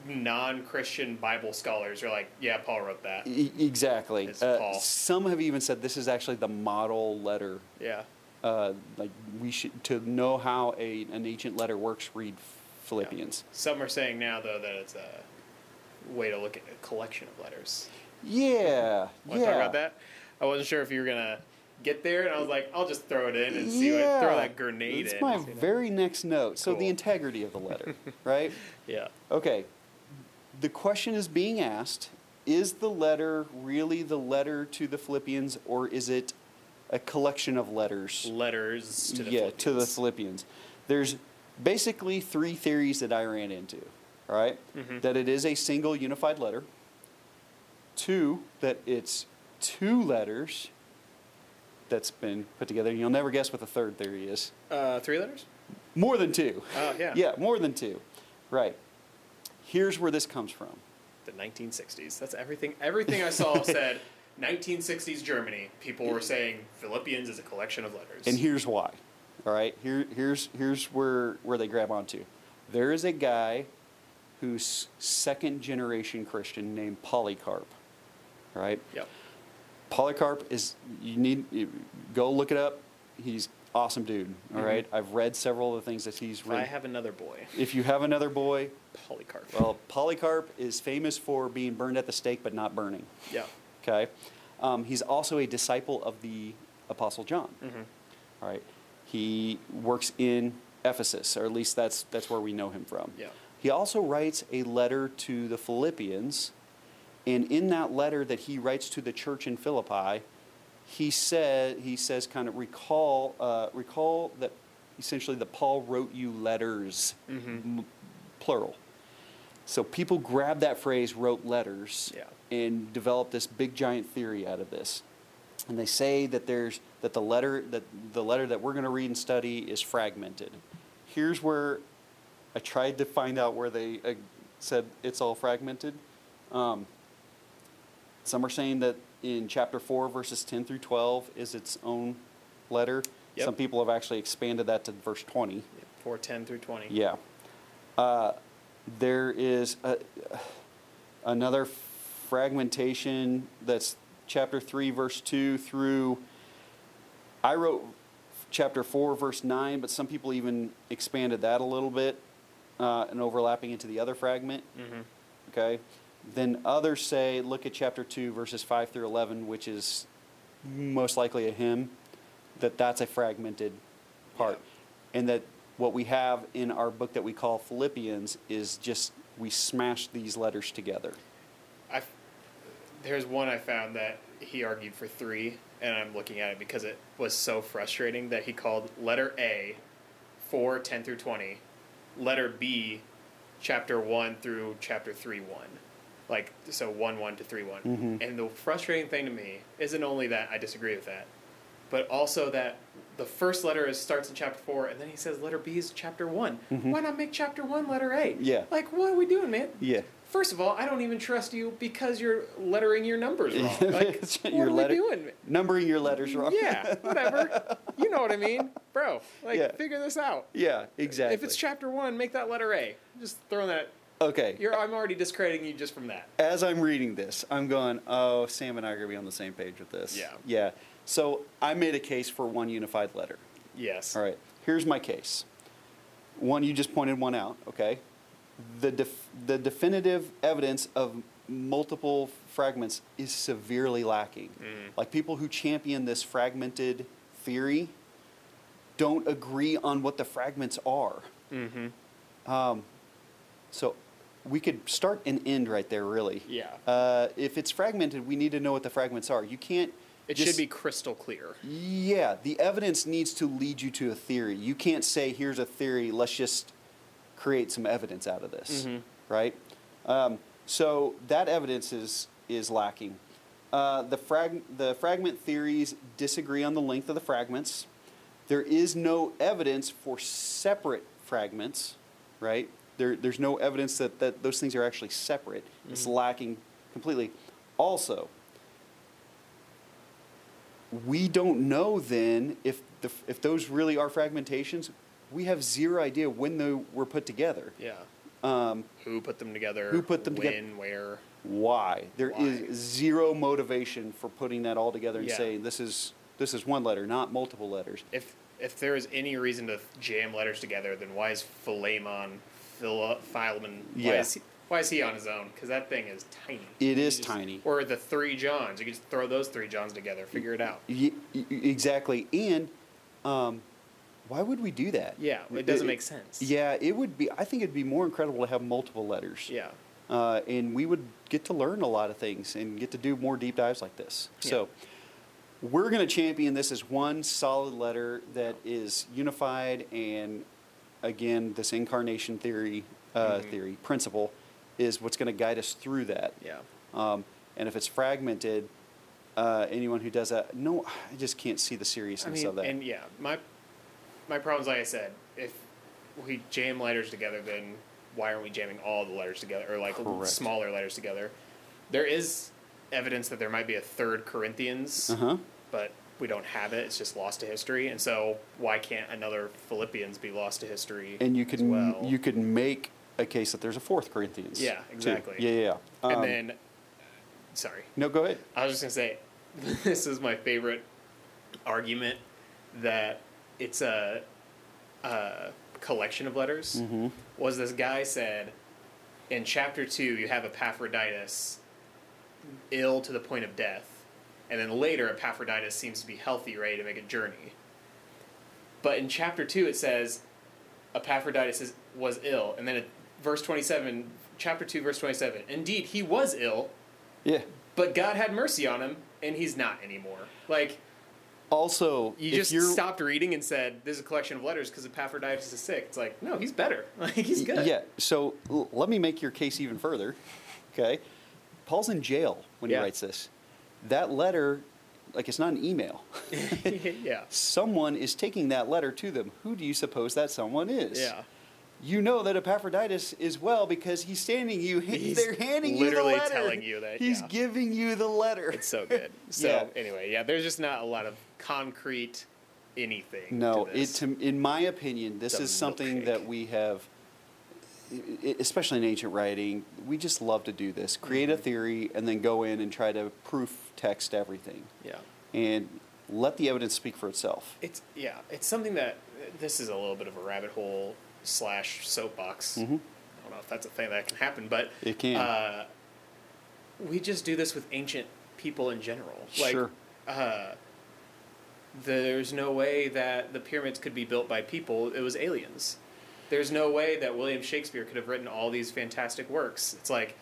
non-Christian Bible scholars are like, yeah, Paul wrote that. E- exactly. Uh, some have even said this is actually the model letter. Yeah. Uh, like we should to know how a an ancient letter works. Read Philippians. Some are saying now though that it's a way to look at a collection of letters. Yeah. Want yeah. talk about that? I wasn't sure if you were gonna get there, and I was like, I'll just throw it in and see yeah. what throw that grenade It's in. my and see that. very next note. So the integrity of the letter, [LAUGHS] right? yeah. Okay. The question is being asked is the letter really the letter to the Philippians, or is it a collection of letters? Letters to the yeah, to the Philippians. Philippians. There's basically three theories that I ran into, all right? Mhm. That it is a single unified letter. Two, that it's two letters that's been put together. You'll never guess what the third theory is. Uh, three letters. More than two. Oh yeah. [LAUGHS] Yeah, more than two. Right. Here's where this comes from. The 1960s. That's everything. Everything I saw [LAUGHS] said 1960s Germany. People were saying Philippians is a collection of letters. And here's why. All right. Here, here's here's where where they grab onto. There is a guy who's second generation Christian named Polycarp. Right. Yep. Polycarp is you need you go look it up. He's awesome dude. All Mhm. right, I've read several of the things that he's If I have another boy, if you have another boy, Polycarp. well, Polycarp is famous for being burned at the stake but not burning. yeah. Okay, um, he's also a disciple of the Apostle John. hmm All right, he works in Ephesus, or at least that's that's where we know him from. Yeah. He also writes a letter to the Philippians, and in that letter that he writes to the church in Philippi, he said he says kind of recall uh, recall that essentially that Paul wrote you letters, Mhm. m- plural. So people grabbed that phrase, wrote letters, Yeah. and developed this big giant theory out of this. And they say that there's that the letter that the letter that we're going to read and study is fragmented. Here's where I tried to find out where they uh, said it's all fragmented. Um, some are saying that in chapter 4, verses 10 through 12 is its own letter. Yep. Some people have actually expanded that to verse 20. 4 10 through twenty. Yeah. Uh, there is a, another fragmentation that's chapter 3, verse 2 through. I wrote chapter 4, verse 9, but some people even expanded that a little bit uh, and overlapping into the other fragment. Mm-hmm. Okay. Then others say, look at chapter 2, verses 5 through 11, which is most likely a hymn, that that's a fragmented part. And that what we have in our book that we call Philippians is just we smash these letters together. I, there's one I found that he argued for three, and I'm looking at it because it was so frustrating that he called letter A, 4, 10 through 20, letter B, chapter 1 through chapter 3, 1. Like, so 1, 1 to 3, one Mhm. And the frustrating thing to me isn't only that I disagree with that, but also that the first letter is, starts in chapter 4, and then he says letter B is chapter one Mhm. Why not make chapter 1 letter A? Yeah. Like, what are we doing, man? Yeah. First of all, I don't even trust you because you're lettering your numbers wrong. [LAUGHS] Like, what are letter- we doing? Numbering your letters wrong. Yeah, [LAUGHS] whatever. you know what I mean, bro. Like, Yeah. figure this out. yeah, exactly. If it's chapter one, make that letter A. Just throwing that. Okay. You're. I'm already discrediting you just from that. as I'm reading this, I'm going, oh, Sam and I are going to be on the same page with this. Yeah. Yeah. So I made a case for one unified letter. Yes. All right. Here's my case. One, you just pointed one out, okay? The, def- the definitive evidence of multiple fragments is severely lacking. Mhm. Like people who champion this fragmented theory don't agree on what the fragments are. Mm-hmm. Um, so we could start and end right there, really. Yeah. Uh, if it's fragmented, we need to know what the fragments are. You can't. It just- should be crystal clear. Yeah, the evidence needs to lead you to a theory. You can't say, "Here's a theory. Let's just create some evidence out of this." Mhm. Right. Um, so that evidence is is lacking. Uh, the frag the fragment theories disagree on the length of the fragments. There is no evidence for separate fragments, right? There, there's no evidence that, that those things are actually separate. It's Mhm. lacking completely. Also, we don't know then if, the, if those really are fragmentations. We have zero idea when they were put together. Yeah. Um, Who put them together? Who put them when, together? Where? why? There is Why? zero motivation for putting that all together and Yeah. saying this is this is one letter, not multiple letters. If if there is any reason to jam letters together, then why is Philemon, Phil, Philemon? Why Yeah. is he, why is he on his own? Because that thing is tiny. It You is just- tiny. Or the three Johns. You can just throw those three Johns together. Figure it out. Y- y- exactly, and um, why would we do that? Yeah, it doesn't make sense. Yeah, it would be. I think it'd be more incredible to have multiple letters. Yeah. uh, and we would get to learn a lot of things and get to do more deep dives like this. Yeah. So we're going to champion this as one solid letter that is unified and again this incarnation theory uh, Mhm. theory principle is what's going to guide us through that. Yeah. Um, and if it's fragmented, uh, anyone who does that, no, I just can't see the I seriousness mean, of that. and yeah, my my problems, like I said, if we jam letters together, then why aren't we jamming all the letters together, or like Correct. smaller letters together? There is evidence that there might be a third Corinthians, uh huh. but we don't have it. It's just lost to history, and so why can't another Philippians be lost to history? And you as could well? you could make a case that there's a fourth Corinthians. Yeah, too. exactly. Yeah, yeah. yeah. and Um, then, sorry, no, go ahead. I was just gonna say, [LAUGHS] this is my favorite argument that it's a, a collection of letters Mhm. was this guy said in chapter two you have Epaphroditus ill to the point of death, and then later Epaphroditus seems to be healthy, ready to make a journey. But in chapter two it says Epaphroditus is, was ill, and then at verse twenty seven, chapter two, verse twenty seven. Indeed, he was ill, Yeah. but God had mercy on him, and he's not anymore. Like Also, you just stopped reading and said, "There's a collection of letters because Epaphroditus is sick." It's like, no, he's better. [LAUGHS] Like he's good. Yeah. So l- let me make your case even further. Okay. Paul's in jail when Yeah. he writes this. That letter, like it's not an email. [LAUGHS] yeah. someone is taking that letter to them. Who do you suppose that someone is? Yeah. You know that Epaphroditus is well because he's standing you. [LAUGHS] He's they're handing you the letter. literally telling you that, he's yeah. giving you the letter. It's so good. [LAUGHS] So Yeah. anyway, yeah, there's just not a lot of concrete anything. No, to it, to, in my opinion, this The is something milkshake. that we have, especially in ancient writing, we just love to do this. Create Mm-hmm. a theory and then go in and try to proof text everything, yeah. and let the evidence speak for itself. It's yeah, it's something that this is a little bit of a rabbit hole slash soapbox. Mhm. I don't know if that's a thing that can happen, but It can. Uh, we just do this with ancient people in general. Like, Sure. Uh, there's no way that the pyramids could be built by people. It was aliens. There's no way that William Shakespeare could have written all these fantastic works. It's like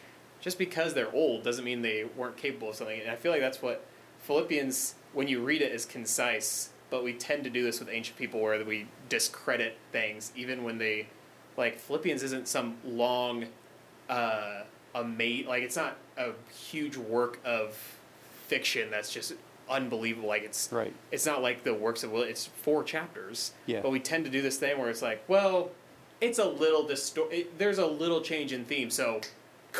just because they're old doesn't mean they weren't capable of something. And I feel like that's what Philippians, when you read it, is concise. But we tend to do this with ancient people where we discredit things, even when they, like Philippians isn't some long, uh, ama- like it's not a huge work of fiction that's just unbelievable. Like it's Right. it's not like the works of Will. It's four chapters. Yeah. But we tend to do this thing where it's like, well, it's a little distor- it, There's a little change in theme, so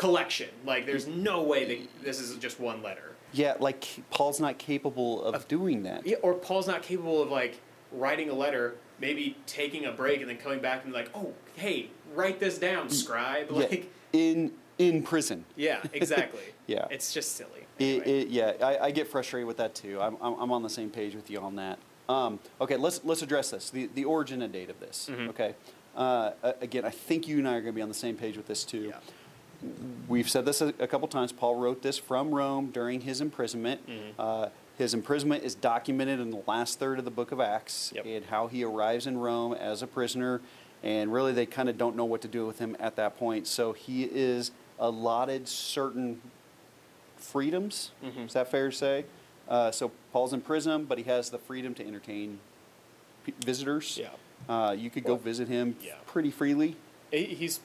collection. Like, there's no way that this is just one letter. Yeah, like Paul's not capable of, Of- doing that. Yeah, or Paul's not capable of like writing a letter, maybe taking a break and then coming back and like, oh, hey, write this down, scribe. Yeah, Like, in in prison. yeah, [LAUGHS] exactly. Yeah. it's just silly. Anyway. it, yeah, I, I get frustrated with that too. I'm, I'm, I'm on the same page with you on that. Um, okay, let's let's address this. The the origin and date of this. Mhm. Okay. Uh, again, I think you and I are going to be on the same page with this too. Yeah. We've said this a, a couple times. Paul wrote this from Rome during his imprisonment. Mhm. Uh, his imprisonment is documented in the last third of the book of Acts Yep. and how he arrives in Rome as a prisoner. And really, they kind of don't know what to do with him at that point. So he is allotted certain freedoms. Mhm. Is that fair to say? Uh, so Paul's in prison, but he has the freedom to entertain p- visitors. Yeah. Uh, you could go visit him yeah. pretty freely. He's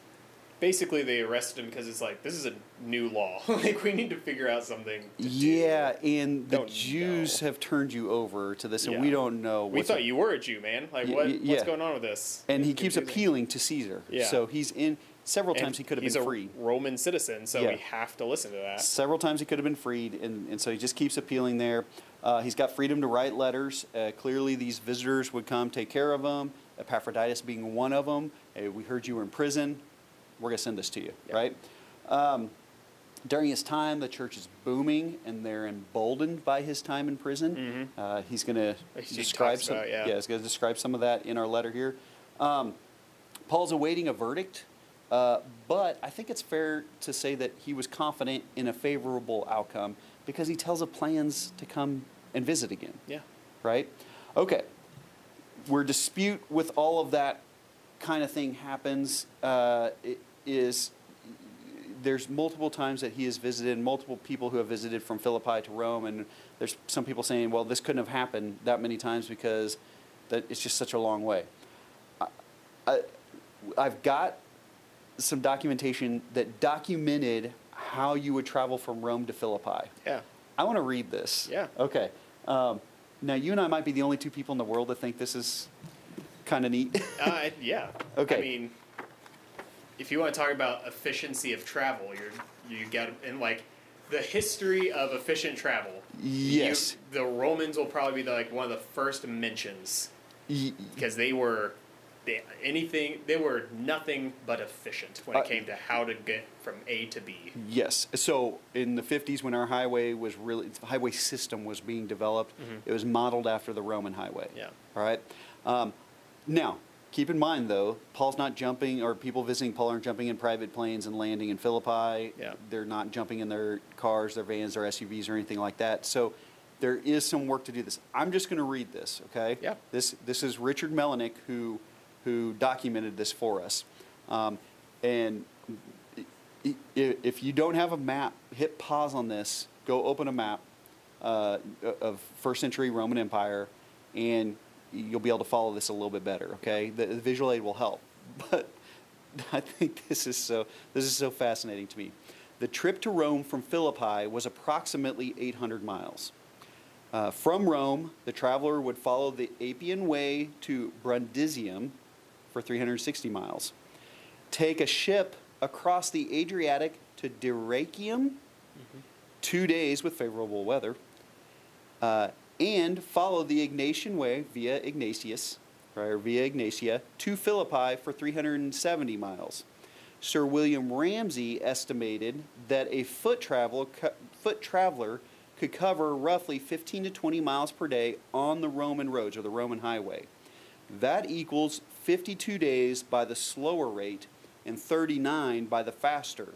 basically they arrested him because it's like this is a new law. [LAUGHS] like we need to figure out something. To Yeah, do. and the Don't Jews know. have turned you over to this, and we don't know. We thought you were a Jew, man. Like Y- what? y- What's going on with this? And he keeps confusing. appealing to Caesar. Yeah. So he's in several And times he could have he's been a freed. Roman citizen, so Yeah. we have to listen to that. Several times he could have been freed, and, and so he just keeps appealing there. Uh, he's got freedom to write letters. Uh, clearly, these visitors would come take care of him. Epaphroditus being one of them. Hey, we heard you were in prison. We're going to send this to you, Yeah. right? Um, during his time, the church is booming, and they're emboldened by his time in prison. Mhm. Uh, he's going to He describe some. about, yeah. he's going to describe some of that in our letter here. Um, Paul's awaiting a verdict, uh, but I think it's fair to say that he was confident in a favorable outcome because he tells of plans to come and visit again, Yeah. right? Okay, where dispute with all of that kind of thing happens uh, i- is there's multiple times that he has visited, multiple people who have visited from Philippi to Rome, and there's some people saying, well, this couldn't have happened that many times because that it's just such a long way. I, I, I've got some documentation that documented how you would travel from Rome to Philippi. Yeah. I want to read this. Yeah. Okay. Um, now, you and I might be the only two people in the world that think this is kind of neat. Uh, yeah. [LAUGHS] Okay. I mean, if you want to talk about efficiency of travel, you're you got and like the history of efficient travel. you- yes. the Romans will probably be the, like one of the first mentions because they were they, anything they were nothing but efficient when Uh, it came to how to get from A to B. Yes. So in the 50s, when our highway was really, the highway system was being developed, Mhm. it was modeled after the Roman highway. Yeah. All right. Um, now, keep in mind though, Paul's not jumping, or people visiting Paul aren't jumping in private planes and landing in Philippi. Yeah. They're not jumping in their cars, their vans, their SUVs, or anything like that. So there is some work to do this. I'm just going to read this, okay? Yeah. This this is Richard Melnick who who documented this for us, um, and if you don't have a map, hit pause on this. Go open a map uh, of first century Roman Empire, and you'll be able to follow this a little bit better. Okay, the, the visual aid will help, [LAUGHS] but I think this is so this is so fascinating to me. The trip to Rome from Philippi was approximately 800 miles. Uh, from Rome, the traveler would follow the Appian Way to Brundisium for 360 miles. Take a ship across the Adriatic to Dyrrhachium, two days with favorable weather, uh, and follow the Egnatian Way via Ignatius, or via Egnatia, to Philippi for 370 miles. Sir William Ramsay estimated that a foot travel foot traveler could cover roughly 15 to 20 miles per day on the Roman roads or the Roman highway. That equals 52 days by the slower rate and 39 by the faster.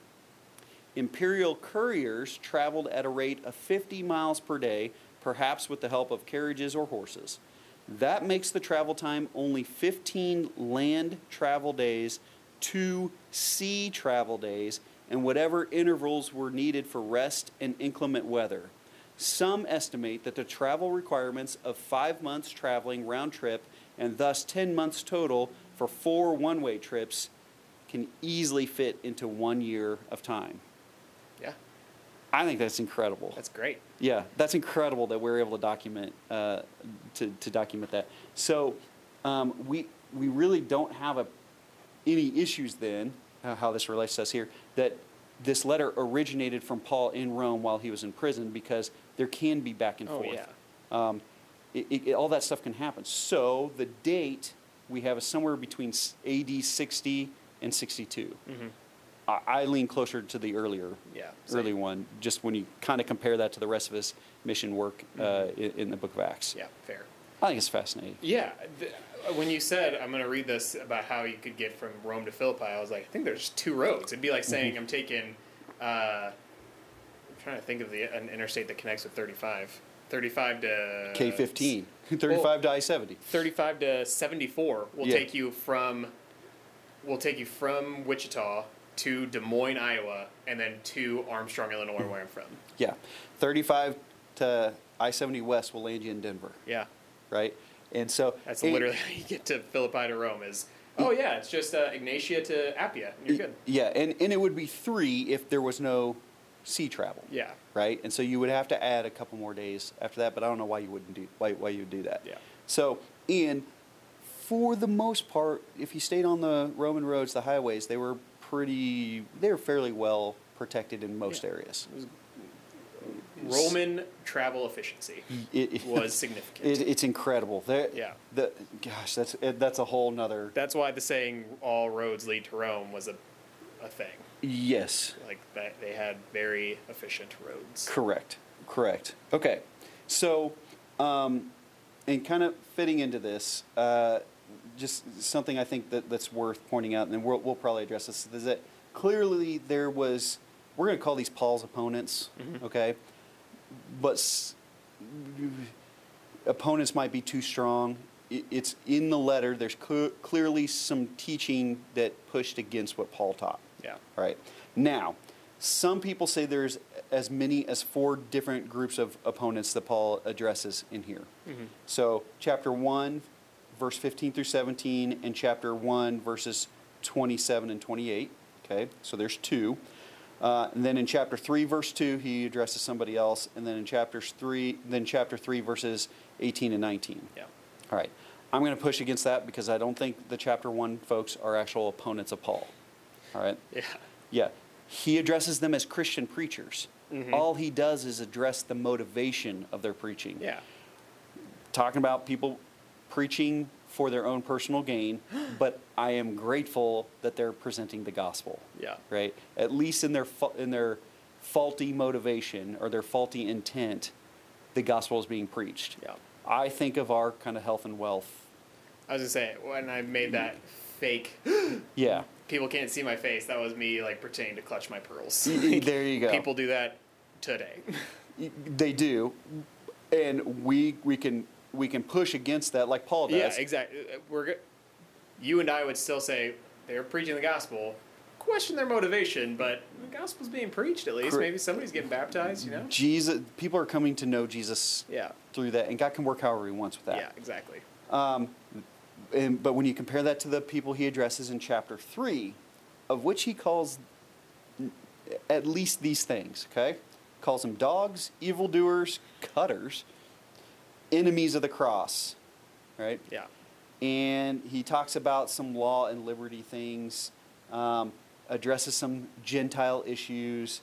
Imperial couriers traveled at a rate of 50 miles per day, perhaps with the help of carriages or horses. That makes the travel time only 15 land travel days, two sea travel days, and whatever intervals were needed for rest and inclement weather. Some estimate that the travel requirements of five months traveling round trip and thus 10 months total for four one way trips can easily fit into one year of time. I think that's incredible. that's great. Yeah, that's incredible that we're able to document uh, to, to document that. So um, we we really don't have a, any issues then uh, how this relates to us here that this letter originated from Paul in Rome while he was in prison because there can be back and Oh, forth. yeah. Um, it, it, all that stuff can happen. So the date we have is somewhere between s- AD 60 and 62. Mm-hmm. I, I lean closer to the earlier Yeah, early one, just when you kind of compare that to the rest of his mission work uh, in, in the book of Acts. Mm-hmm. Yeah, fair. I think it's fascinating. Yeah, th- when you said I'm going to read this about how you could get from Rome to Philippi, I was like, I think there's two roads. It'd be like saying I'm taking. Uh, I'm trying to think of the an interstate that connects with 35. 35 to K15, 35 to I 70. 35 to 74 will Yeah. take you from will take you from Wichita to Des Moines, Iowa, and then to Armstrong, Illinois, where I'm from. Yeah. 35 to I 70 West will land you in Denver, Yeah, right? And so that's it- literally [LAUGHS] how you get to Philippi to Rome. Is oh yeah, it's just uh, Egnatia to Appia, and you're good. Yeah, and, and it would be three if there was no sea travel. Yeah, right? And so you would have to add a couple more days after that, but I don't know why you wouldn't do why why you would do that. Yeah. So, and for the most part, if you stayed on the Roman roads, the highways, they were pretty they were fairly well protected in most Yeah. areas. Roman travel efficiency It, it- [LAUGHS] was significant. it, it's incredible. There- Yeah. The gosh, that's it, that's a whole nother. That's why the saying "all roads lead to Rome" was a a thing. Yes. Like that, they had very efficient roads. Correct. Correct. Okay. So, um, and kind of fitting into this, uh, just something I think that, that's worth pointing out, and then we'll, we'll probably address this, is that clearly there was, we're going to call these Paul's opponents, Mhm. okay? But s- opponents might be too strong. It's in the letter, there's cl- clearly some teaching that pushed against what Paul taught. Yeah. All right. Now, some people say there's as many as four different groups of opponents that Paul addresses in here. Mhm. So, chapter 1, verse 15 through 17, and chapter 1, verses 27 and 28. Okay, so there's two. Uh, and then in chapter 3, verse 2, he addresses somebody else. And then in chapters 3, then chapter 3, verses 18 and 19. Yeah. All right. I'm going to push against that because I don't think the chapter 1 folks are actual opponents of Paul. All right. Yeah. Yeah. He addresses them as Christian preachers. Mhm. All he does is address the motivation of their preaching. Yeah. Talking about people preaching for their own personal gain, [GASPS] but I am grateful that they're presenting the gospel. Yeah. Right? At least in their fa- in their faulty motivation or their faulty intent, the gospel is being preached. Yeah. I think of our kind of health and wealth. I was gonna say when I made that fake. [GASPS] Yeah. People can't see my face. That was me like pretending to clutch my pearls. [LAUGHS] there you go. People do that today. They do, and we we can we can push against that like Paul does. yeah, exactly. We're you and I would still say they're preaching the gospel. Question their motivation, but the gospel's being preached at least. Maybe somebody's getting baptized. You know. Jesus, people are coming to know Jesus Yeah. through that, and God can work however He wants with that. Yeah. Exactly. Um, and, but when you compare that to the people he addresses in chapter 3, of which he calls at least these things, okay? Calls them dogs, evildoers, cutters, enemies of the cross, right? Yeah. And he talks about some law and liberty things, um, addresses some Gentile issues.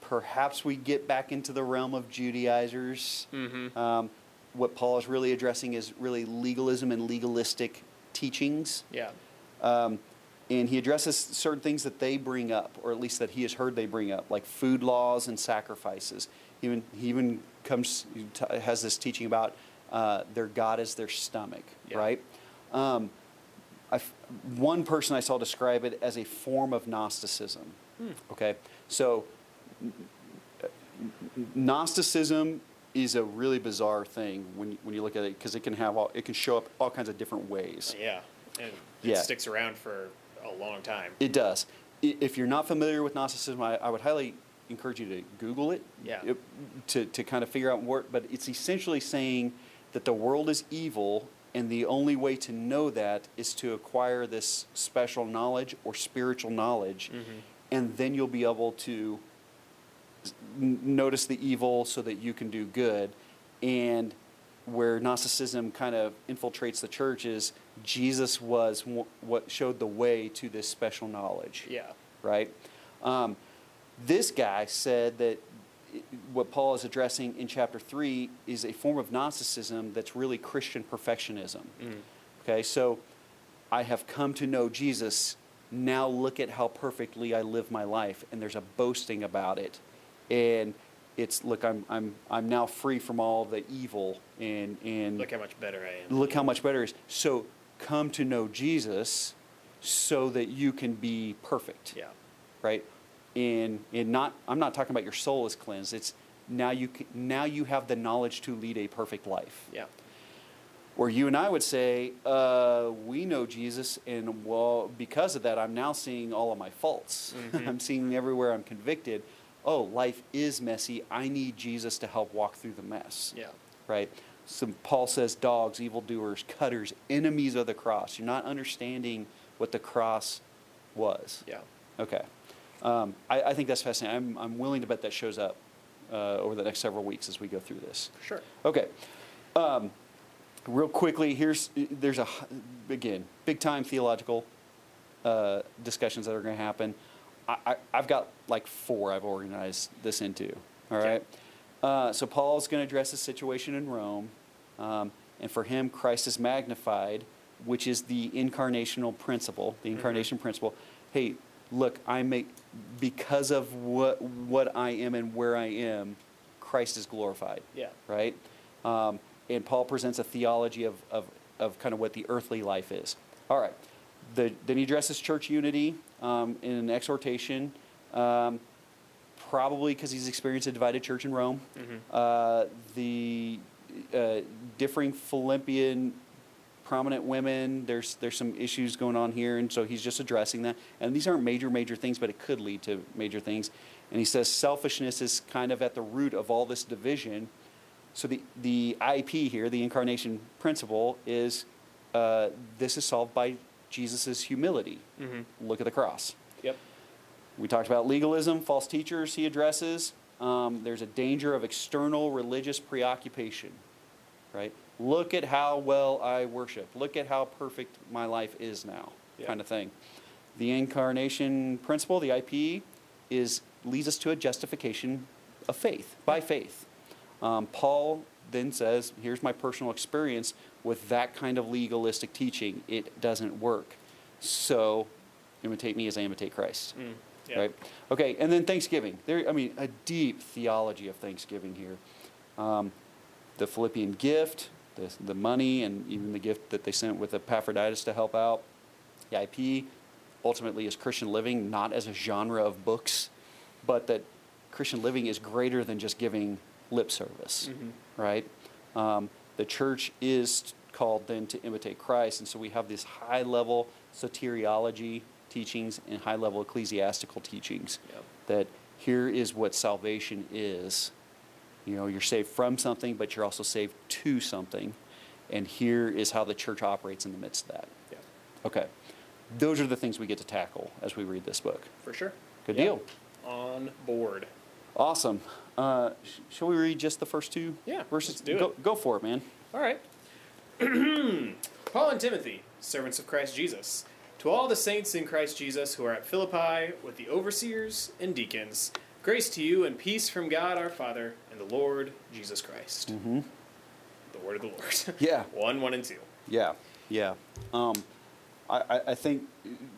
Perhaps we get back into the realm of Judaizers. Mm-hmm. Um, what Paul is really addressing is really legalism and legalistic teachings. Yeah. Um, and he addresses certain things that they bring up, or at least that he has heard they bring up, like food laws and sacrifices. He even, he even comes, t- has this teaching about uh, their God is their stomach, Yeah. right? Um, one person I saw describe it as a form of Gnosticism. Hmm. Okay, so Gnosticism is a really bizarre thing when you, when you look at it because it can have all, it can show up all kinds of different ways. Yeah. And it Yeah. sticks around for a long time. It does. If you're not familiar with Gnosticism, I, I would highly encourage you to Google it. Yeah. it- to, to kind of figure out what, but it's essentially saying that the world is evil, and the only way to know that is to acquire this special knowledge or spiritual knowledge, Mhm. and then you'll be able to n- notice the evil so that you can do good. And where Gnosticism kind of infiltrates the church is Jesus was wh- what showed the way to this special knowledge Yeah. right? Um, this guy said that what Paul is addressing in chapter 3 is a form of Gnosticism that's really Christian perfectionism. Mm. Okay, so I have come to know Jesus. Now look at how perfectly I live my life. And there's a boasting about it. And it's, look, I'm, I'm, I'm now free from all the evil. And, and Look how much better I am. look how much better it is. So come to know Jesus so that you can be perfect Yeah. right? And and not I'm not talking about your soul is cleansed. It's now you c- now you have the knowledge to lead a perfect life. Yeah. Where you and I would say, uh, we know Jesus, and well, because of that, I'm now seeing all of my faults. Mhm. I'm seeing everywhere I'm convicted. Oh, life is messy. I need Jesus to help walk through the mess Yeah. right? So Paul says dogs, evildoers, cutters, enemies of the cross. You're not understanding what the cross was. Yeah. Okay. Um, I, I think that's fascinating. I'm, I'm willing to bet that shows up uh, over the next several weeks as we go through this. Sure. Okay. Um, real quickly, here's there's a again big time theological uh, discussions that are going to happen. I, I, I've got like four I've organized this into. All Okay. right. Uh, so Paul's going to address the situation in Rome, um, and for him, Christ is magnified, which is the incarnational principle. The Mhm. incarnation principle. Hey, look, I make because of what what I am and where I am, Christ is glorified Yeah. right? Um, and Paul presents a theology of, of, of kind of what the earthly life is. All right. The, then he addresses church unity um, in an exhortation, um, probably because he's experienced a divided church in Rome. Mhm. Uh, the uh, differing Philippian prominent women, there's, there's some issues going on here, and so he's just addressing that. And these aren't major, major things, but it could lead to major things. And he says selfishness is kind of at the root of all this division. So the, the IP here, the incarnation principle, is uh, this is solved by Jesus' humility. Mhm. Look at the cross. Yep. We talked about legalism, false teachers he addresses. Um, there's a danger of external religious preoccupation, right? Look at how well I worship. Look at how perfect my life is now, Yeah. kind of thing. The incarnation principle, the IP, is leads us to a justification of faith by faith. Um, Paul then says, "Here's my personal experience with that kind of legalistic teaching, it doesn't work. So, imitate me as I imitate Christ. Mm, yeah. Right? Okay, and then Thanksgiving. There, I mean, a deep theology of Thanksgiving here. Um, the Philippian gift, the, the money, and even the gift that they sent with Epaphroditus to help out. The IP ultimately is Christian living, not as a genre of books, but that Christian living is greater than just giving lip service, Mhm. right? Um, the church is called then to imitate Christ, and so we have this high level soteriology teachings and high level ecclesiastical teachings Yep. that here is what salvation is. You know, you're saved from something, but you're also saved to something. And here is how the church operates in the midst of that. Yeah. Okay. Those are the things we get to tackle as we read this book. For sure. Good Yeah. deal. On board. Awesome. Uh, sh- shall we read just the first two Yeah, verses? do go, it. Go for it, man. All right. [CLEARS THROAT] Paul and Timothy, servants of Christ Jesus, to all the saints in Christ Jesus who are at Philippi with the overseers and deacons, grace to you and peace from God our Father and the Lord Jesus Christ. Mm-hmm. The word of the Lord. [LAUGHS] Yeah. 1, 1, and 2. Yeah, yeah. Um, I, I, think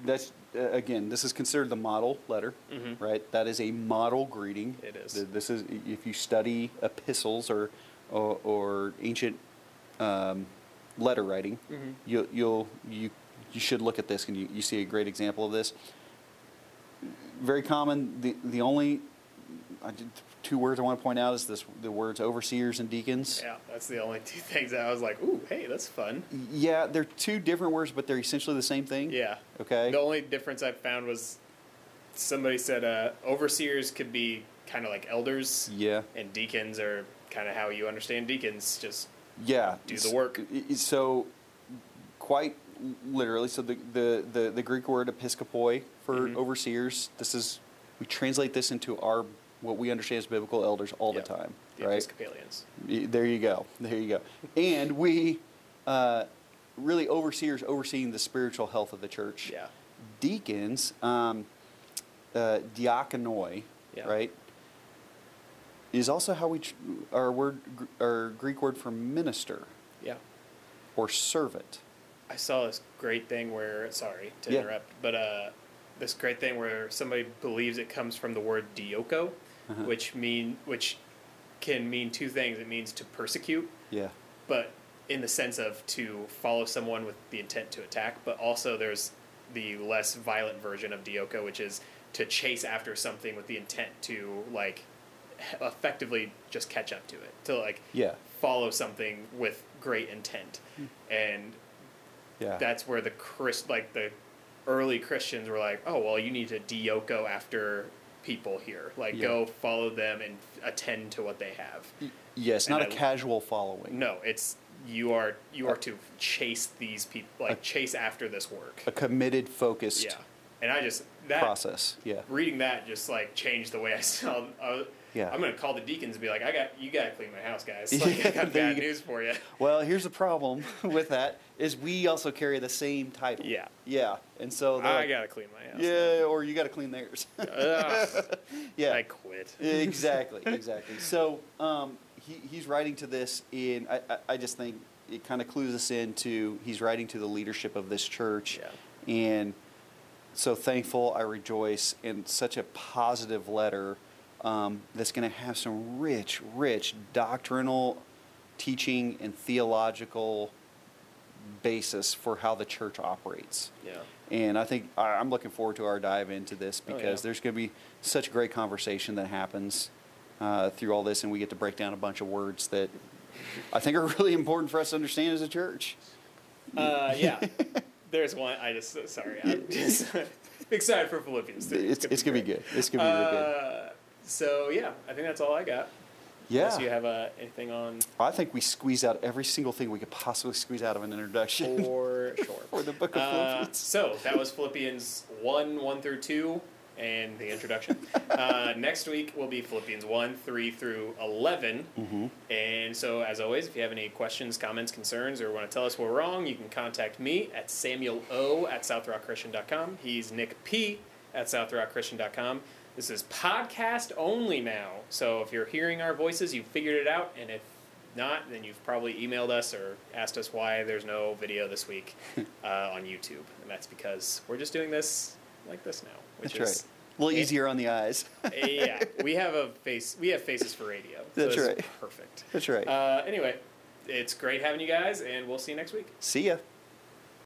that's uh, again. This is considered the model letter, Mhm. right? That is a model greeting. It is. This is if you study epistles or or, or ancient um, letter writing, Mhm. you'll you'll you you should look at this and you, you see a great example of this. Very common. The the only I did, two words I want to point out is this: the words overseers and deacons. Yeah, that's the only [LAUGHS] two things that I was like, ooh, hey, that's fun. Yeah, they're two different words, but they're essentially the same thing. Yeah. Okay. The only difference I found was somebody said uh, overseers could be kind of like elders, Yeah. and deacons are kind of how you understand deacons. Just Yeah. Do the work. So, quite literally, so the, the, the, the Greek word episkopoi for Mhm. overseers, this is, we translate this into our, what we understand as biblical elders all Yeah. the time, the right? Episcopalians. There you go. There you go. And we, uh, really overseers overseeing the spiritual health of the church. Yeah. Deacons, um, uh, diakonoi, Yeah. right, is also how we, tr- our word, gr- our Greek word for minister Yeah. or servant. I saw this great thing where, sorry to Yeah. interrupt, but uh, this great thing where somebody believes it comes from the word dioko, Uh-huh. which mean which can mean two things. It means to persecute, Yeah. but in the sense of to follow someone with the intent to attack, but also there's the less violent version of dioko, which is to chase after something with the intent to like effectively just catch up to it, to like Yeah. follow something with great intent, and Yeah. that's where the Christ like the early Christians were like, oh well, you need to dioko after people here, like Yeah. go follow them and attend to what they have. Yes, it's not a casual following. No, it's you are you are to chase these people, like chase after this work. A committed, focused Yeah, and I just that process. Yeah. reading that just like changed the way I saw. I was, Yeah. I'm gonna call the deacons and be like, I got you got to clean my house, guys. [LAUGHS] Yeah, I got bad you news for you. [LAUGHS] Well, here's the problem [LAUGHS] with that is we also carry the same title. Yeah. Yeah. And so I like, gotta clean my house. yeah, or you got to clean theirs. Yeah. I quit. exactly, exactly. So um, he, he's writing to this in, I, I, I just think it kind of clues us into, he's writing to the leadership of this church. Yeah. And so thankful, I rejoice in such a positive letter um, that's going to have some rich, rich doctrinal teaching and theological basis for how the church operates. Yeah. And I think I- I'm looking forward to our dive into this Oh, because yeah. there's going to be such great conversation that happens uh, through all this, and we get to break down a bunch of words that I think are [LAUGHS] really important for us to understand as a church. Uh, yeah. There's one. I just sorry. I'm just [LAUGHS] excited for Philippians. too. It's, it's going to be good. It's going to be real good. So yeah, I think that's all I got. Yeah. Unless you have uh, anything on I think we squeezed out every single thing we could possibly squeeze out of an introduction for sure. [LAUGHS] for the book of Uh, Philippians. so that was Philippians 1, 1 through 2, and the introduction. [LAUGHS] uh, next week will be Philippians 1, 3 through 11. Mm-hmm. And so, as always, if you have any questions, comments, concerns, or want to tell us we're wrong, you can contact me at Samuel O at SouthRockChristian.com. He's Nick P at SouthRockChristian.com. This is podcast only now. So if you're hearing our voices, you figured it out. And if not, then you've probably emailed us or asked us why there's no video this week [LAUGHS] uh, on YouTube, and that's because we're just doing this like this now, which That's is right. A little Yeah. easier on the eyes. [LAUGHS] yeah. We have a face. We have faces for radio. so That's right. Perfect. That's right. Uh, anyway, it's great having you guys, and we'll see you next week. See ya.